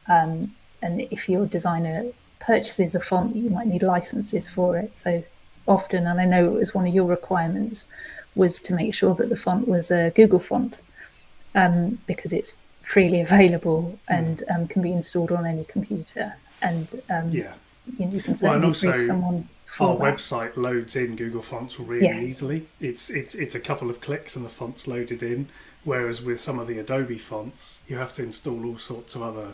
Um, and if your designer purchases a font, you might need licenses for it. So often, and I know it was one of your requirements, was to make sure that the font was a Google font um, because it's freely available hmm. and um, can be installed on any computer. And um, yeah, you, know, you can certainly well, also, someone. Our that. website loads in Google Fonts really yes. easily. It's it's it's a couple of clicks and the font's loaded in. Whereas with some of the Adobe fonts, you have to install all sorts of other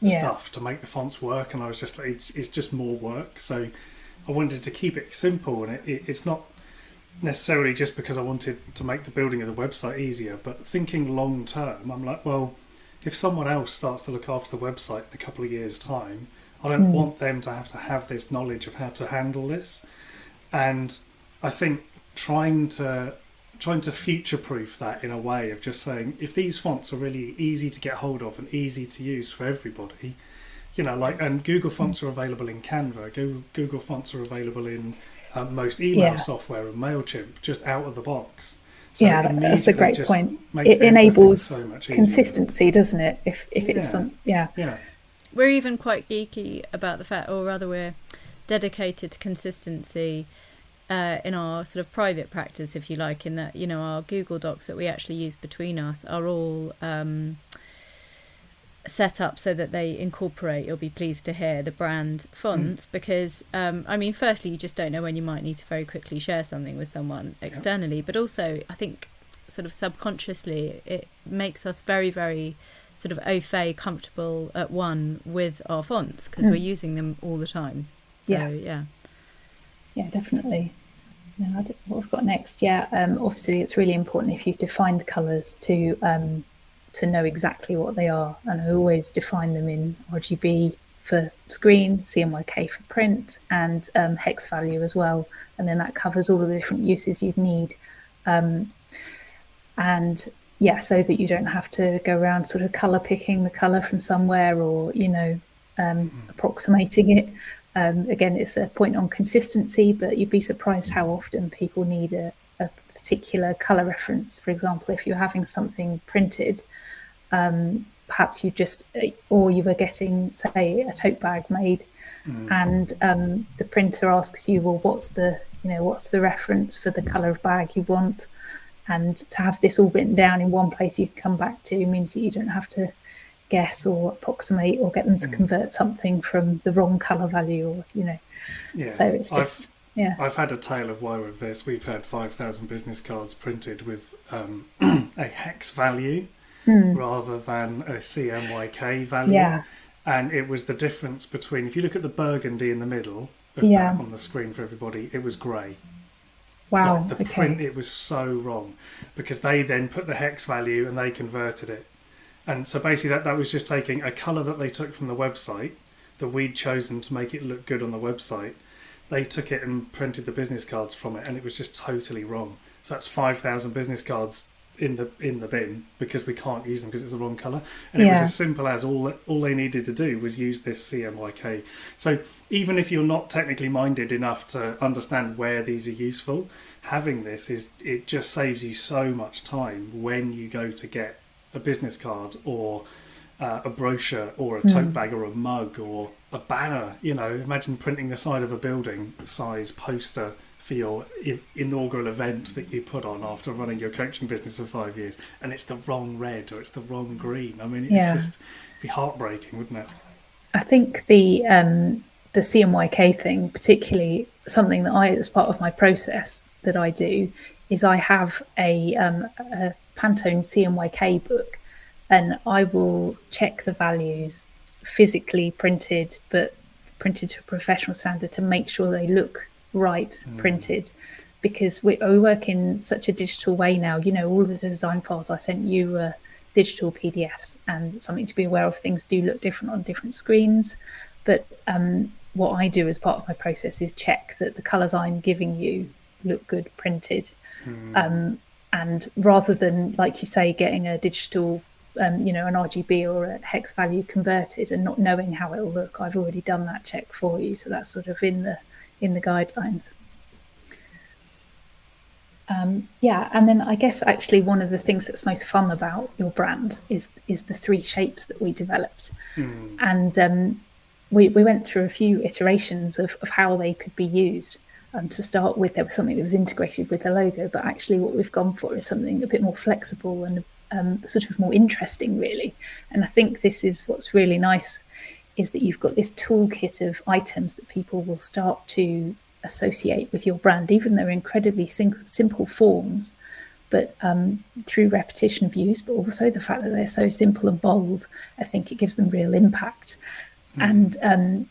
yeah. stuff to make the fonts work. And I was just like, it's it's just more work. So I wanted to keep it simple, and it, it, it's not necessarily just because I wanted to make the building of the website easier, but thinking long term, I'm like, well, if someone else starts to look after the website in a couple of years' time, I don't mm. want them to have to have this knowledge of how to handle this. And I think trying to trying to future proof that in a way of just saying if these fonts are really easy to get hold of and easy to use for everybody, you know, like and Google fonts are available in Canva, Google, Google fonts are available in uh, most email yeah. software and Mailchimp just out of the box. So yeah, that's a great point. It enables so consistency, doesn't it? If if it's yeah. some yeah. Yeah. We're even quite geeky about the fact, or rather, we're dedicated to consistency uh, in our sort of private practice, if you like, in that you know our Google Docs that we actually use between us are all um, set up so that they incorporate. You'll be pleased to hear the brand fonts mm. because um, I mean, firstly, you just don't know when you might need to very quickly share something with someone externally, yeah. but also I think sort of subconsciously it makes us very very sort of au fait comfortable at one with our fonts because mm. we're using them all the time. So, yeah. yeah. Yeah, definitely. No, what we've got next, yeah. Um, obviously, it's really important if you define the colours to um, to know exactly what they are, and I always define them in RGB for screen, CMYK for print, and um, hex value as well. And then that covers all the different uses you'd need. Um, and yeah, so that you don't have to go around sort of color picking the color from somewhere or you know um, mm-hmm. approximating it. Um, again, it's a point on consistency, but you'd be surprised how often people need a particular color reference. For example, if you're having something printed, um, perhaps you just, or you were getting, say, a tote bag made, mm. and um, the printer asks you, well, what's the, you know, what's the reference for the color of bag you want? And to have this all written down in one place you can come back to means that you don't have to guess or approximate or get them to mm. convert something from the wrong color value or you know yeah. so it's just yeah i've had a tale of woe of this we've had 5000 business cards printed with um, a hex value mm. rather than a cmyk value yeah and it was the difference between if you look at the burgundy in the middle yeah. on the screen for everybody it was grey Wow. Like the okay. print, it was so wrong because they then put the hex value and they converted it. And so basically, that, that was just taking a colour that they took from the website that we'd chosen to make it look good on the website. They took it and printed the business cards from it, and it was just totally wrong. So that's five thousand business cards in the in the bin because we can't use them because it's the wrong color. And yeah. it was as simple as all all they needed to do was use this CMYK. So even if you're not technically minded enough to understand where these are useful, having this is it just saves you so much time when you go to get a business card or uh, a brochure or a tote mm. bag or a mug or a banner. You know, imagine printing the side of a building size poster for your inaugural event that you put on after running your coaching business for five years, and it's the wrong red or it's the wrong green. I mean, it's yeah. just be heartbreaking, wouldn't it? I think the um, the CMYK thing, particularly something that I, as part of my process that I do, is I have a, um, a Pantone CMYK book, and I will check the values physically printed, but printed to a professional standard to make sure they look right mm. printed. Because we, we work in such a digital way now. You know, all the design files I sent you were digital PDFs, and something to be aware of. Things do look different on different screens, but um, what I do as part of my process is check that the colours I'm giving you look good printed. Mm. Um, and rather than like you say getting a digital um, you know an rgb or a hex value converted and not knowing how it'll look i've already done that check for you so that's sort of in the in the guidelines Um, yeah, and then I guess actually one of the things that's most fun about your brand is is the three shapes that we developed, mm. and um, we we went through a few iterations of, of how they could be used. Um, to start with, there was something that was integrated with the logo, but actually, what we've gone for is something a bit more flexible and um, sort of more interesting, really. And I think this is what's really nice is that you've got this toolkit of items that people will start to associate with your brand, even though they're incredibly sim- simple forms. But um, through repetition of use, but also the fact that they're so simple and bold, I think it gives them real impact. Mm. And um,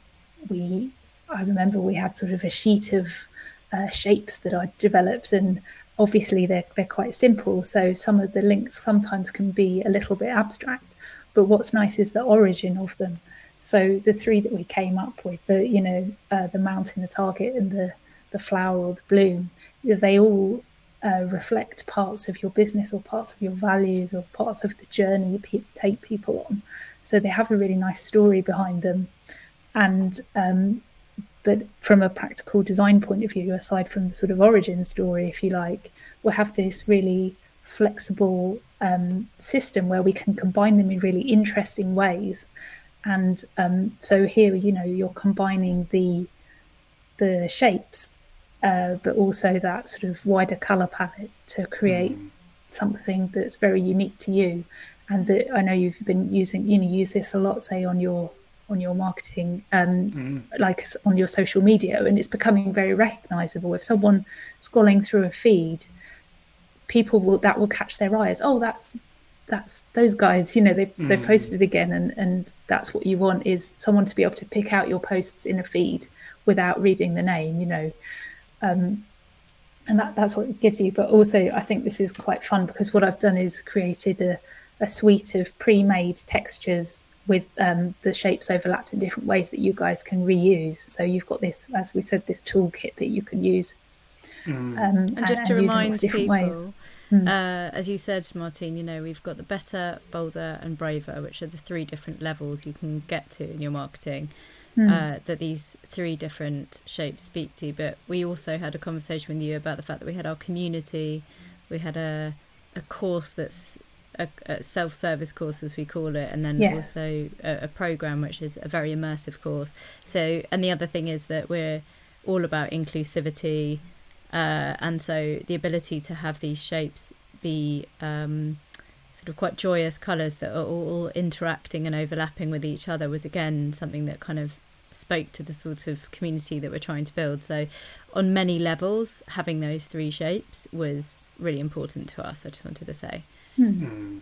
we, I remember we had sort of a sheet of uh, shapes that I developed, and obviously they're they're quite simple. So some of the links sometimes can be a little bit abstract. But what's nice is the origin of them. So the three that we came up with, the you know uh, the mountain, the target, and the the flower or the bloom, they all uh, reflect parts of your business or parts of your values or parts of the journey you take people on. So they have a really nice story behind them, and um, but from a practical design point of view, aside from the sort of origin story, if you like, we have this really flexible um, system where we can combine them in really interesting ways and um, so here you know you're combining the the shapes uh, but also that sort of wider color palette to create mm. something that's very unique to you and that i know you've been using you know use this a lot say on your on your marketing um, mm. like on your social media and it's becoming very recognizable if someone scrolling through a feed people will that will catch their eyes oh that's that's those guys you know they mm. they posted again and and that's what you want is someone to be able to pick out your posts in a feed without reading the name you know um, and that that's what it gives you but also i think this is quite fun because what i've done is created a, a suite of pre-made textures with um, the shapes overlapped in different ways that you guys can reuse so you've got this as we said this toolkit that you can use mm. um, and, and just to remind people ways Mm. Uh, as you said, Martine, you know, we've got the better, bolder, and braver, which are the three different levels you can get to in your marketing. Mm. Uh, that these three different shapes speak to. But we also had a conversation with you about the fact that we had our community, we had a a course that's a, a self-service course as we call it, and then yes. also a, a program which is a very immersive course. So, and the other thing is that we're all about inclusivity uh, and so the ability to have these shapes be um, sort of quite joyous colours that are all interacting and overlapping with each other was again something that kind of spoke to the sort of community that we're trying to build. So, on many levels, having those three shapes was really important to us. I just wanted to say. Hmm.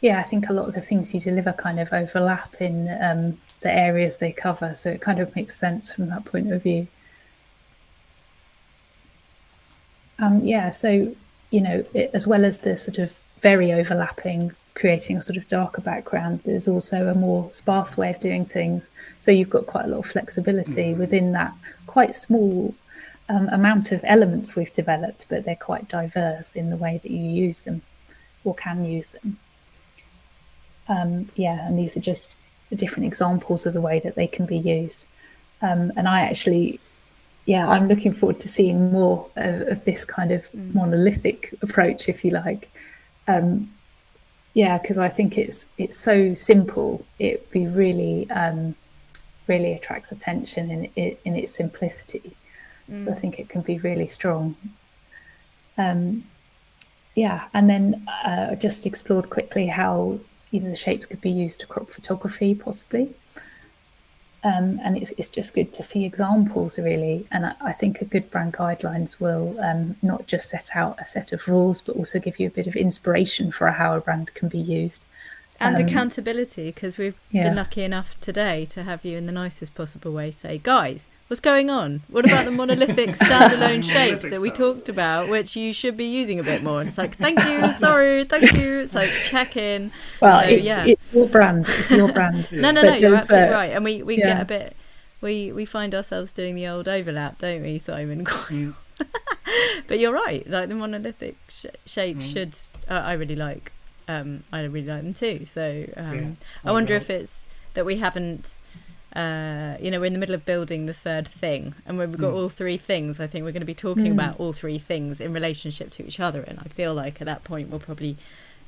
Yeah, I think a lot of the things you deliver kind of overlap in um, the areas they cover, so it kind of makes sense from that point of view. Um, yeah, so you know, it, as well as the sort of very overlapping, creating a sort of darker background, there's also a more sparse way of doing things. So you've got quite a lot of flexibility mm-hmm. within that quite small um, amount of elements we've developed, but they're quite diverse in the way that you use them or can use them. Um, yeah, and these are just different examples of the way that they can be used. Um, and I actually yeah, I'm looking forward to seeing more of, of this kind of mm. monolithic approach, if you like. Um, yeah, because I think it's it's so simple. It be really um, really attracts attention in in its simplicity. Mm. So I mm. think it can be really strong. Um, yeah, and then uh, just explored quickly how either the shapes could be used to crop photography, possibly. Um, and it's, it's just good to see examples really and I, I think a good brand guidelines will um, not just set out a set of rules but also give you a bit of inspiration for how a brand can be used and um, accountability because we've yeah. been lucky enough today to have you in the nicest possible way. Say guys what's going on? What about the monolithic standalone shapes that we talked about which you should be using a bit more? And it's like thank you sorry thank you. It's like check in. Well so, it's, yeah. it's your brand it's your brand. No no no you're absolutely uh, right. And we, we yeah. get a bit we we find ourselves doing the old overlap don't we simon? But you're right like the monolithic sh- shapes mm. should uh, i really like um, I really like them too. So um, yeah, I wonder if it's that we haven't uh, you know, we're in the middle of building the third thing, and we've got mm. all three things. I think we're going to be talking mm. about all three things in relationship to each other, and I feel like at that point we'll probably,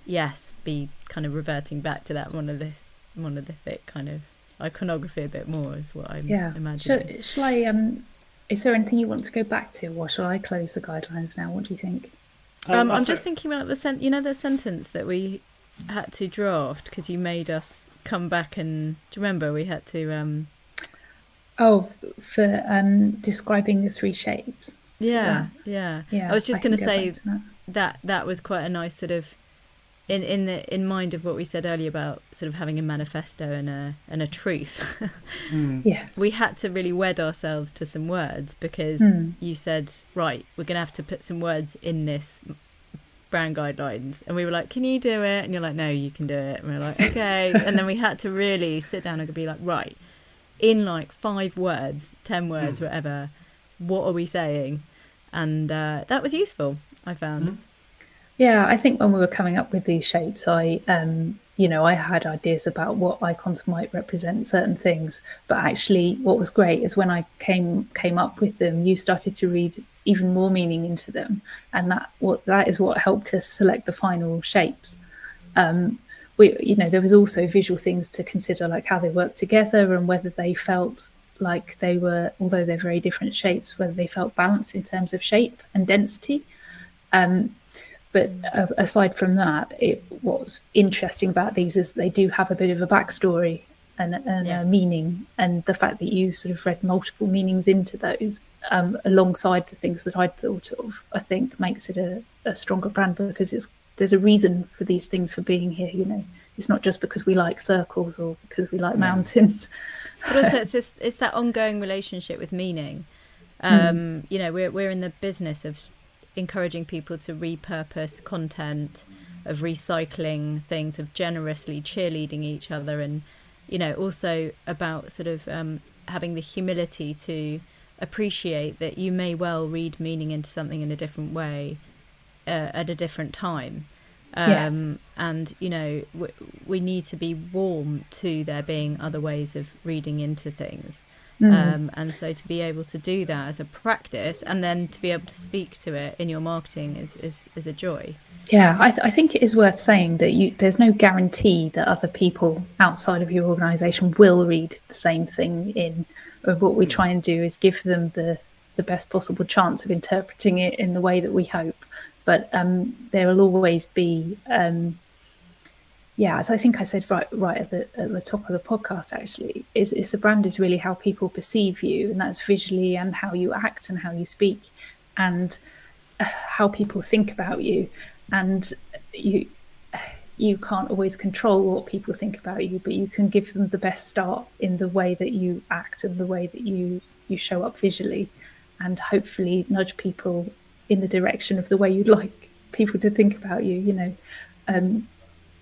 yes, be kind of reverting back to that monolith, monolithic kind of iconography a bit more, is what I'm yeah. imagining. Shall, shall I? Um, is there anything you want to go back to, or shall I close the guidelines now? What do you think? Um, um I'm just thinking about the sen- you know the sentence that we had to draft because you made us come back and do you remember? We had to um oh for um describing the three shapes. Yeah yeah. yeah. I was just going to say that. that that was quite a nice sort of in in the in mind of what we said earlier about sort of having a manifesto and a and a truth mm. yes we had to really wed ourselves to some words because mm. you said right we're going to have to put some words in this brand guidelines and we were like can you do it and you're like no you can do it and we are like okay and then we had to really sit down and be like right in like five words ten words mm. whatever what are we saying and uh, that was useful i found mm. Yeah i think when we were coming up with these shapes i um you know, I had ideas about what icons might represent certain things, but actually, what was great is when I came came up with them, you started to read even more meaning into them, and that what that is what helped us select the final shapes. Um, we, you know, there was also visual things to consider, like how they work together and whether they felt like they were, although they're very different shapes, whether they felt balanced in terms of shape and density. Um, but uh, aside from that, it, what's interesting about these is they do have a bit of a backstory and, and yeah. a meaning, and the fact that you sort of read multiple meanings into those um, alongside the things that I'd thought of, I think makes it a, a stronger brand because it's there's a reason for these things for being here. You know, it's not just because we like circles or because we like mountains. But also, it's this, it's that ongoing relationship with meaning. Hmm. Um, mm. You know, we're we're in the business of encouraging people to repurpose content, of recycling things, of generously cheerleading each other, and you know also about sort of um, having the humility to appreciate that you may well read meaning into something in a different way uh, at a different time. Um, yes. And you know we, we need to be warm to there being other ways of reading into things. Mm. Um, and so to be able to do that as a practice and then to be able to speak to it in your marketing is, is, is a joy. Yeah, I, th- I, think it is worth saying that you, there's no guarantee that other people outside of your organisation will read the same thing in. What we try and do is give them the, the best possible chance of interpreting it in the way that we hope. But um, there will always be um, yeah, as I think I said right right at the at the top of the podcast actually, is is the brand is really how people perceive you, and that's visually and how you act and how you speak, and uh, how people think about you, and you you can't always control what people think about you, but you can give them the best start in the way that you act and the way that you you show up visually, and hopefully nudge people in the direction of the way you'd like people to think about you. You know. Um,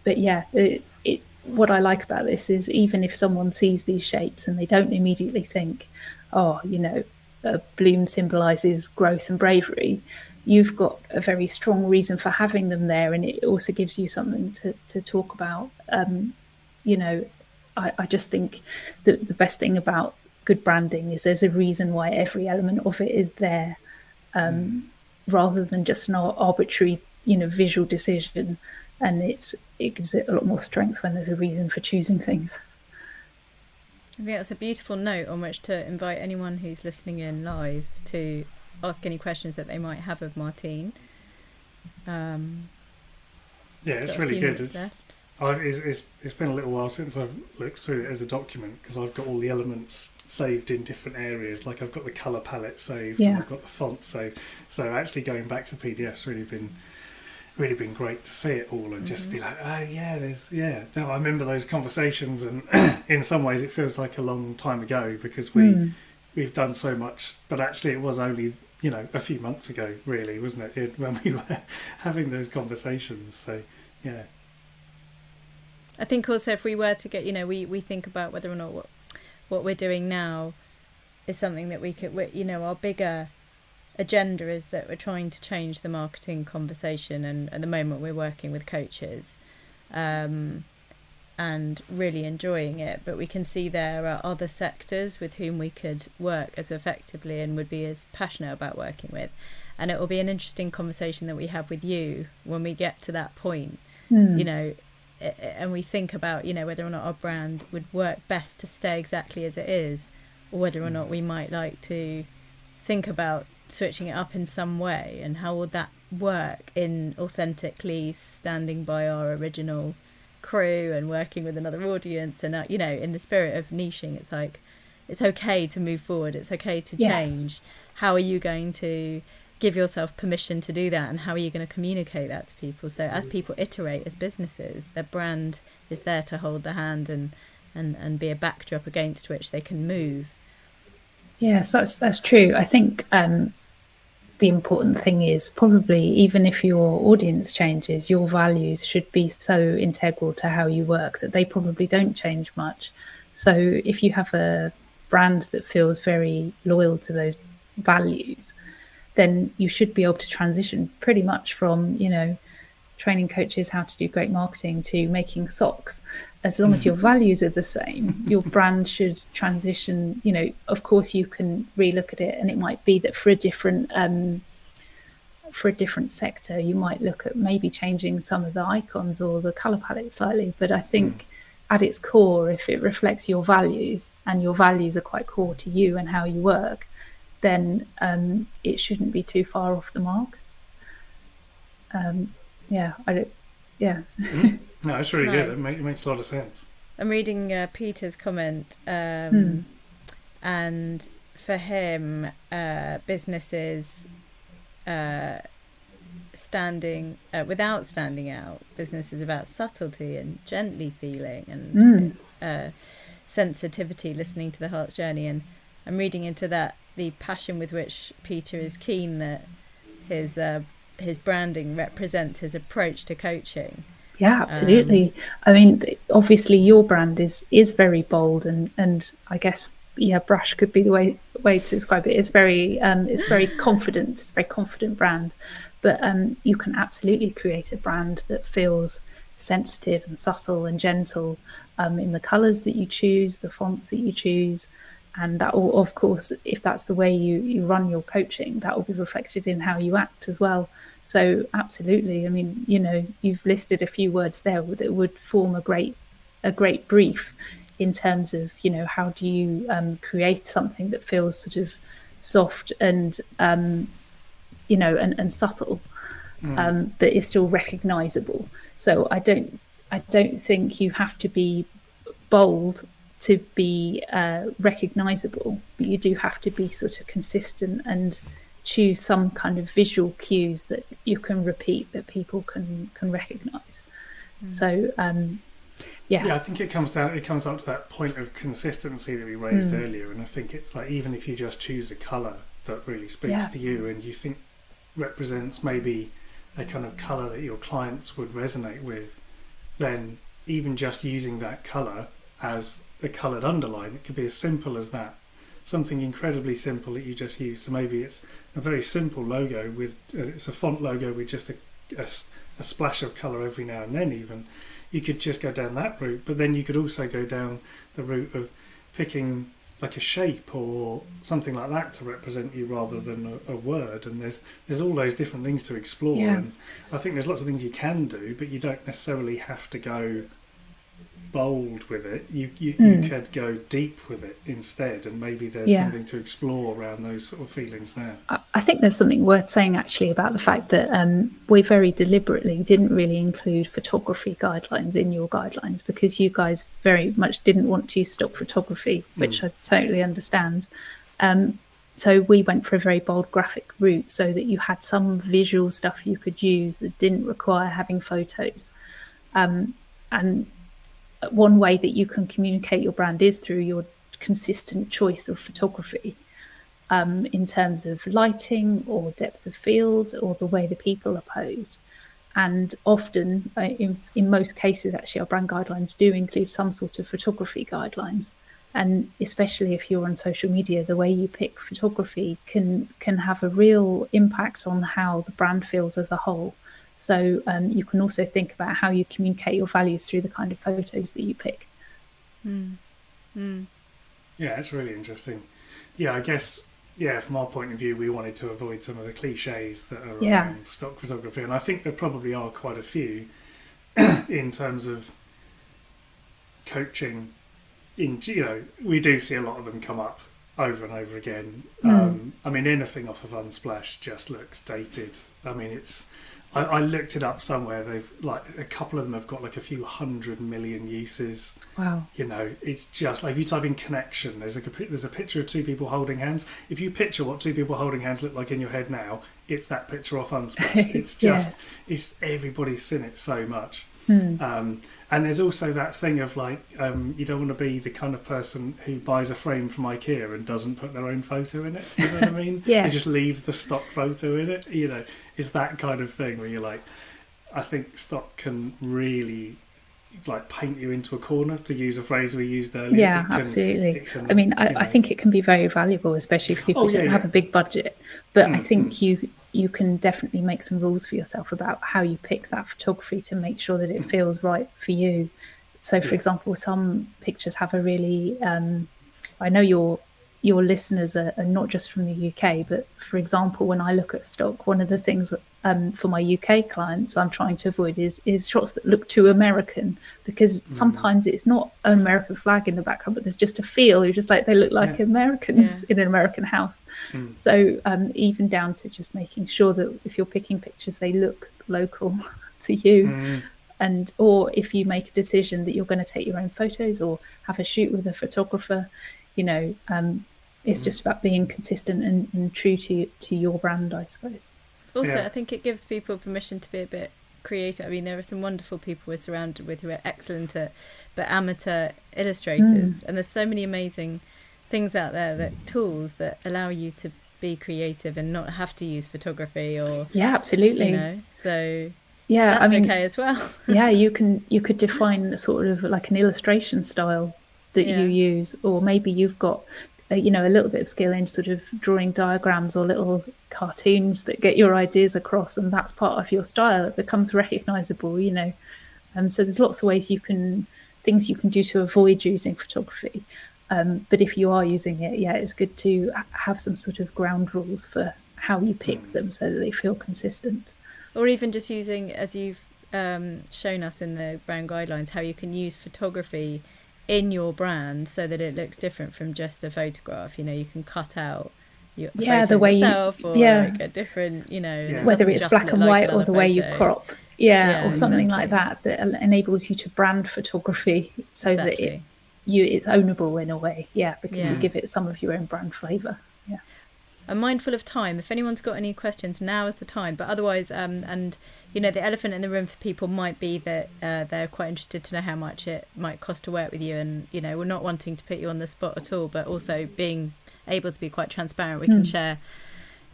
but yeah, it, it, what I like about this is even if someone sees these shapes and they don't immediately think, oh, you know, a bloom symbolizes growth and bravery, you've got a very strong reason for having them there, and it also gives you something to, to talk about. Um, you know, I, I just think that the best thing about good branding is there's a reason why every element of it is there, um, mm. rather than just an arbitrary, you know, visual decision and it's it gives it a lot more strength when there's a reason for choosing things. I think that's a beautiful note on which to invite anyone who's listening in live to ask any questions that they might have of Martine. Um, yeah, it's really good. It's, it's, it's, it's been a little while since I've looked through it as a document because I've got all the elements saved in different areas. Like I've got the color palette saved, yeah. and I've got the font saved. So actually going back to PDF's really been really been great to see it all and just mm-hmm. be like, oh yeah, there's yeah. I remember those conversations, and in some ways it feels like a long time ago because we mm. we've done so much, but actually it was only you know a few months ago, really, wasn't it, when we were having those conversations? So yeah. I think also if we were to get, you know, we we think about whether or not what what we're doing now is something that we could, you know, our bigger agenda is that we're trying to change the marketing conversation, and at the moment we're working with coaches. Um, and really enjoying it. But we can see there are other sectors with whom we could work as effectively and would be as passionate about working with. And it will be an interesting conversation that we have with you when we get to that point. Mm. You know, and we think about you know whether or not our brand would work best to stay exactly as it is, or whether or not we might like to think about switching it up in some way, and how would that work in authentically standing by our original crew and working with another audience? And uh, you know in the spirit of niching it's like it's okay to move forward it's okay to change. Yes. how are you going to give yourself permission to do that and how are you going to communicate that to people? So as people iterate as businesses their brand is there to hold the hand and and and be a backdrop against which they can move yes that's that's true i think um the important thing is probably even if your audience changes, your values should be so integral to how you work that they probably don't change much. So if you have a brand that feels very loyal to those values, then you should be able to transition pretty much from, you know, training coaches how to do great marketing to making socks as long as your mm. values are the same your brand should transition you know of course you can relook at it and it might be that for a different um, for a different sector you might look at maybe changing some of the icons or the color palette slightly but i think mm. at its core if it reflects your values and your values are quite core to you and how you work then um, it shouldn't be too far off the mark um, yeah, I don't, yeah. mm. No, it's really nice. good. It, make, it, makes a lot of sense. I'm reading uh, Peter's comment, um, mm. and for him, uh, businesses uh, standing uh, without standing out. Business is about subtlety and gently feeling and mm. sensitivity, listening to the heart's journey. And I'm reading into that the passion with which Peter is keen that his uh, his branding represents his approach to coaching. Yeah, absolutely. Um, I mean, obviously, your brand is is very bold, and and I guess yeah, brash could be the way way to describe it. It's very um, it's very confident. It's a very confident brand, but um, you can absolutely create a brand that feels sensitive and subtle and gentle um, in the colors that you choose, the fonts that you choose, and that will, of course, if that's the way you you run your coaching, that will be reflected in how you act as well. So absolutely, I mean, you know, you've listed a few words there that would form a great a great brief in terms of you know how do you um, create something that feels sort of soft and um, you know and, and subtle, mm. um, but is still recognizable. So I don't I don't think you have to be bold to be uh, recognizable, but you do have to be sort of consistent and choose some kind of visual cues that you can repeat that people can can recognize. Mm. So um, yeah. Yeah, I think it comes down it comes up to that point of consistency that we raised mm. earlier. And I think it's like even if you just choose a colour that really speaks yeah. to you and you think represents maybe a kind of colour that your clients would resonate with, then even just using that colour as a coloured underline, it could be as simple as that something incredibly simple that you just use. So maybe it's a very simple logo with uh, it's a font logo with just a, a, a splash of color every now and then. Even you could just go down that route, but then you could also go down the route of picking like a shape or something like that to represent you rather than a, a, word and there's there's all those different things to explore yeah. and I think there's lots of things you can do but you don't necessarily have to go bold with it. You you, mm. you could go deep with it instead, and maybe there's yeah. something to explore around those sort of feelings there. I think there's something worth saying actually about the fact that um, we very deliberately didn't really include photography guidelines in your guidelines because you guys very much didn't want to stop photography, which mm. I totally understand. Um, so we went for a very bold graphic route so that you had some visual stuff you could use that didn't require having photos. Um, and one way that you can communicate your brand is through your consistent choice of photography um, in terms of lighting or depth of field or the way the people are posed. And often, uh, in, in most cases, actually, our brand guidelines do include some sort of photography guidelines. And especially if you're on social media, the way you pick photography can can have a real impact on how the brand feels as a whole. So um, you can also think about how you communicate your values through the kind of photos that you pick. Mm. Mm. Yeah, it's really interesting. Yeah, I guess yeah, from our point of view, we wanted to avoid some of the cliches that are Yeah. around stock photography, and I think there probably are quite a few in terms of coaching. In you know, we do see a lot of them come up over and over again. Mm. Um, I mean, anything off of Unsplash just looks dated. I mean, it's. I, I looked it up somewhere. They've like a couple of them have got like a few hundred million uses Wow. you know, it's just like if you type in connection, there's a there's a picture of two people holding hands. If you picture what two people holding hands look like in your head now, it's that picture off Unsplash. It's just Yes. it's everybody's seen it so much. Hmm. Um, and there's also that thing of like um, you don't want to be the kind of person who buys a frame from IKEA and doesn't put their own photo in it. You know what I mean? They Yes. just leave the stock photo in it. You know, it's that kind of thing where you're like, I think stock can really like paint you into a corner to use a phrase we used earlier. Yeah, can- absolutely. can, I mean, I, I think it can be very valuable, especially if people Oh, yeah, don't have a big budget. But I Mm, think you you can definitely make some rules for yourself about how you pick that photography to make sure that it feels right for you. So, for example, some pictures have a really. Um, I know your your listeners are, are not just from the UK, but for example, when I look at stock, one of the things um, for my UK clients I'm trying to avoid is is shots that look too American because sometimes it's not an American flag in the background, but there's just a feel. You're just like they look like Yeah. Americans Yeah. in an American house. Mm. So um, even down to just making sure that if you're picking pictures, they look local to you Mm, and or if you make a decision that you're going to take your own photos or have a shoot with a photographer you know um, it's just about being consistent and, and true to to your brand i suppose Also, Yeah. I think it gives people permission to be a bit creative. I mean, there are some wonderful people we're surrounded with who are excellent at, but amateur illustrators, and there's so many amazing things out there that tools that allow you to be creative and not have to use photography or yeah absolutely you know. So yeah that's i mean okay as well. yeah you can you could define a sort of like an illustration style that Yeah. you use or maybe you've got uh, you know a little bit of skill in sort of drawing diagrams or little cartoons that get your ideas across and that's part of your style it becomes recognizable you know. Um, so there's lots of ways you can things you can do to avoid using photography. Um, but if you are using it yeah it's good to have some sort of ground rules for how you pick them so that they feel consistent. Or even just using as you've um, shown us in the brand guidelines how you can use photography in your brand so that it looks different from just a photograph. You know you can cut out your the Yeah, photo the way you- yourself or yeah. like a different you know Yeah. it whether it's black look and like white or another the way you crop. Yeah, Yeah, or something like that that enables you to brand photography so that it you it's ownable in a way. Yeah because you give it some of your own brand flavor. Yeah I'm mindful of time. If anyone's got any questions, now is the time. But otherwise, um, and you know, the elephant in the room for people might be that uh, they're quite interested to know how much it might cost to work with you, and you know, we're not wanting to put you on the spot at all, but also being able to be quite transparent. We can Hmm. share,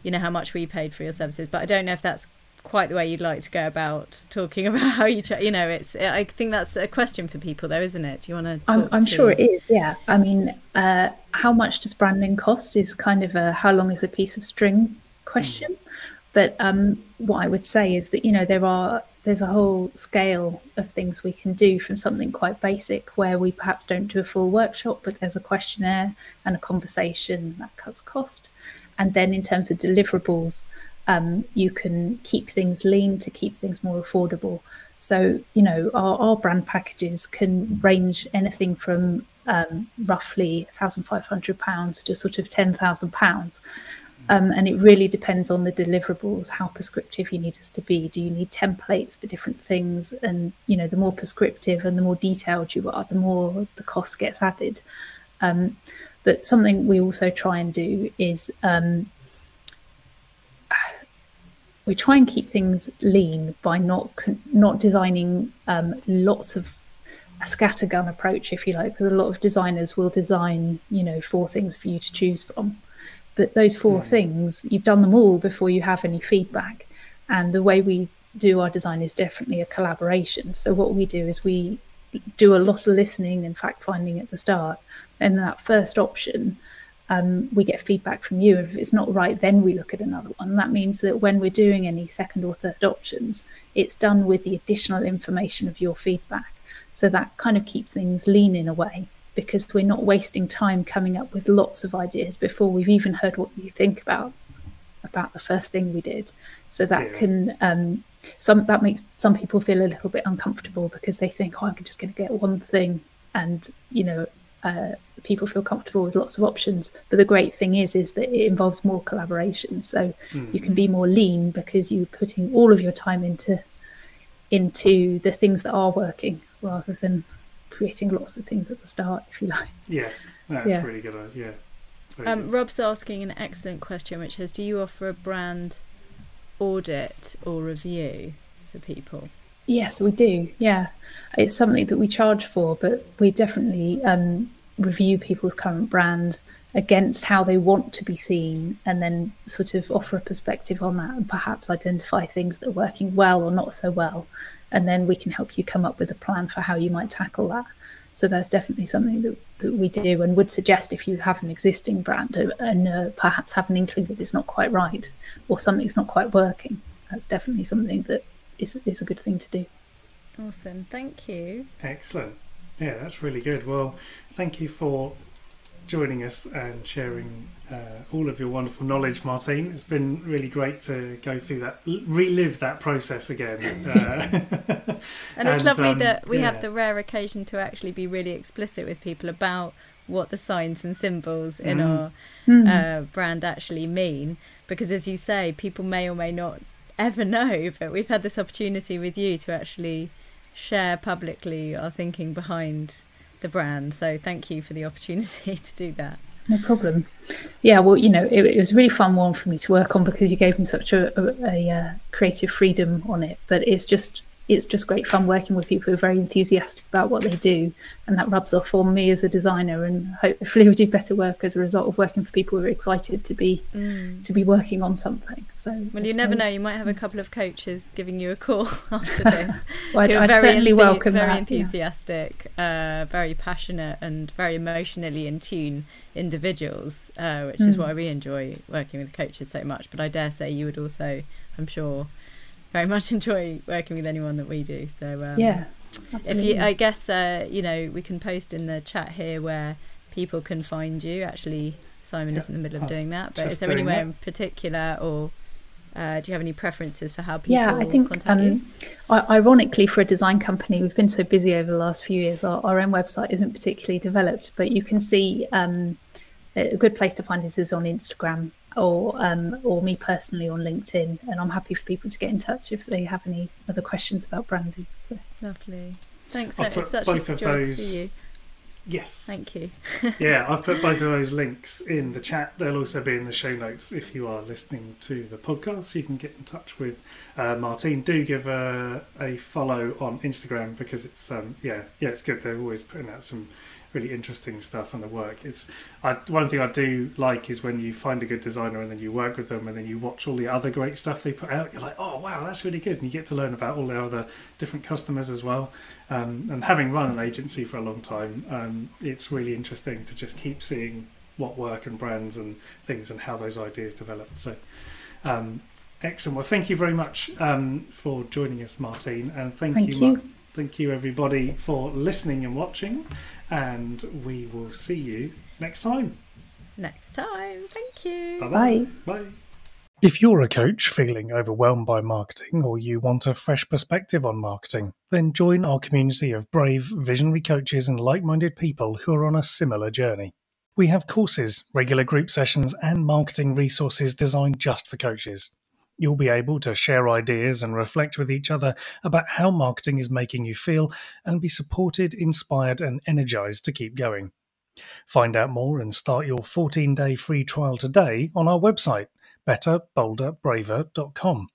you know, how much we paid for your services. But I don't know if that's quite the way you'd like to go about talking about how you, you know, it's. I think that's a question for people, though, isn't it? Do you want to? I'm, I'm sure it is yeah i mean uh how much does branding cost is kind of a how long is a piece of string question but um what i would say is that you know there are there's a whole scale of things we can do from something quite basic where we perhaps don't do a full workshop but there's a questionnaire and a conversation that cuts cost and then in terms of deliverables um, you can keep things lean to keep things more affordable. So you know our, our brand packages can range anything from um, roughly £1500 to sort of £10000 um, and it really depends on the deliverables how prescriptive you need us to be. Do you need templates for different things? And you know the more prescriptive and the more detailed you are the more the cost gets added. Um, but something we also try and do is um, we try and keep things lean by not not designing um, lots of a scattergun approach, if you like, because a lot of designers will design, you know, four things for you to choose from. But those four things, you've done them all before you have any feedback. And the way we do our design is definitely a collaboration. So what we do is we do a lot of listening and fact finding at the start. And that first option, um, we get feedback from you. If it's not right, then we look at another one. That means that when we're doing any second or third options, it's done with the additional information of your feedback. So that kind of keeps things lean in a way because we're not wasting time coming up with lots of ideas before we've even heard what you think about about the first thing we did. So that yeah. can um, some that makes some people feel a little bit uncomfortable because they think, oh, I'm just going to get one thing, and you know, uh, people feel comfortable with lots of options. But the great thing is, is that it involves more collaboration. So mm. you can be more lean because you're putting all of your time into into the things that are working rather than creating lots of things at the start, if you like. Yeah, that's yeah. really good. Yeah. Um, Rob's asking an excellent question, which is, do you offer a brand audit or review for people? Yes, we do. Yeah, it's something that we charge for, but we definitely um, review people's current brand against how they want to be seen and then sort of offer a perspective on that and perhaps identify things that are working well or not so well. And then we can help you come up with a plan for how you might tackle that. So that's definitely something that, that we do and would suggest if you have an existing brand and uh, perhaps have an inkling that it's not quite right or something's not quite working. That's definitely something that is, is a good thing to do. Awesome. Thank you. Excellent. Yeah, that's really good. Well, thank you for joining us and sharing uh, all of your wonderful knowledge, Martine. It's been really great to go through that, relive that process again. Uh, and it's and, lovely um, that we yeah. have the rare occasion to actually be really explicit with people about what the signs and symbols in mm. our mm. Uh, brand actually mean. Because as you say, people may or may not ever know, but we've had this opportunity with you to actually share publicly our thinking behind the brand. So thank you for the opportunity to do that. No problem. Yeah, well, you know, it, it was a really fun one for me to work on because you gave me such a, a, a uh, creative freedom on it. But it's just it's just great fun working with people who are very enthusiastic about what they do, and that rubs off on me as a designer. And hopefully, we do better work as a result of working for people who are excited to be mm. to be working on something. So, well, you never know; you might have a couple of coaches giving you a call after this. well, I'd, I'd certainly enth- welcome very that, enthusiastic, yeah. uh, very passionate, and very emotionally in tune individuals, uh, which mm. is why we enjoy working with coaches so much. But I dare say you would also, I'm sure very much enjoy working with anyone that we do. So um, yeah, absolutely. if you, I guess uh, you know, we can post in the chat here where people can find you. Actually, Simon is in the middle of oh, doing that. But is there anywhere in particular, or uh, do you have any preferences for how people? Yeah, I think um, ironically, for a design company, we've been so busy over the last few years. Our, our own website isn't particularly developed, but you can see um, a good place to find us is on Instagram or um, or me personally on LinkedIn, and I'm happy for people to get in touch if they have any other questions about branding. So lovely, thanks. I've it's such both a of those. Yes, thank you. yeah, I've put both of those links in the chat. They'll also be in the show notes if you are listening to the podcast. So you can get in touch with uh, Martine. Do give a, a follow on Instagram because it's um, yeah yeah it's good. They're always putting out some really interesting stuff on the work. It's I, one thing I do like is when you find a good designer and then you work with them and then you watch all the other great stuff they put out. You're like, oh wow, that's really good, and you get to learn about all the other different customers as well. Um, and having run an agency for a long time, um, it's really interesting to just keep seeing what work and brands and things and how those ideas develop. So. Um, excellent. Well, thank you very much um, for joining us, Martine, and thank, thank you. you. Thank you, everybody, for listening and watching and we will see you next time. Next time. Thank you. Bye-bye. Bye. Bye. If you're a coach feeling overwhelmed by marketing or you want a fresh perspective on marketing, then join our community of brave, visionary coaches and like minded people who are on a similar journey. We have courses, regular group sessions, and marketing resources designed just for coaches. You'll be able to share ideas and reflect with each other about how marketing is making you feel and be supported, inspired, and energized to keep going. Find out more and start your 14 day free trial today on our website, betterbolderbraver.com.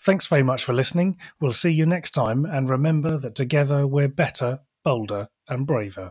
Thanks very much for listening. We'll see you next time, and remember that together we're better, bolder, and braver.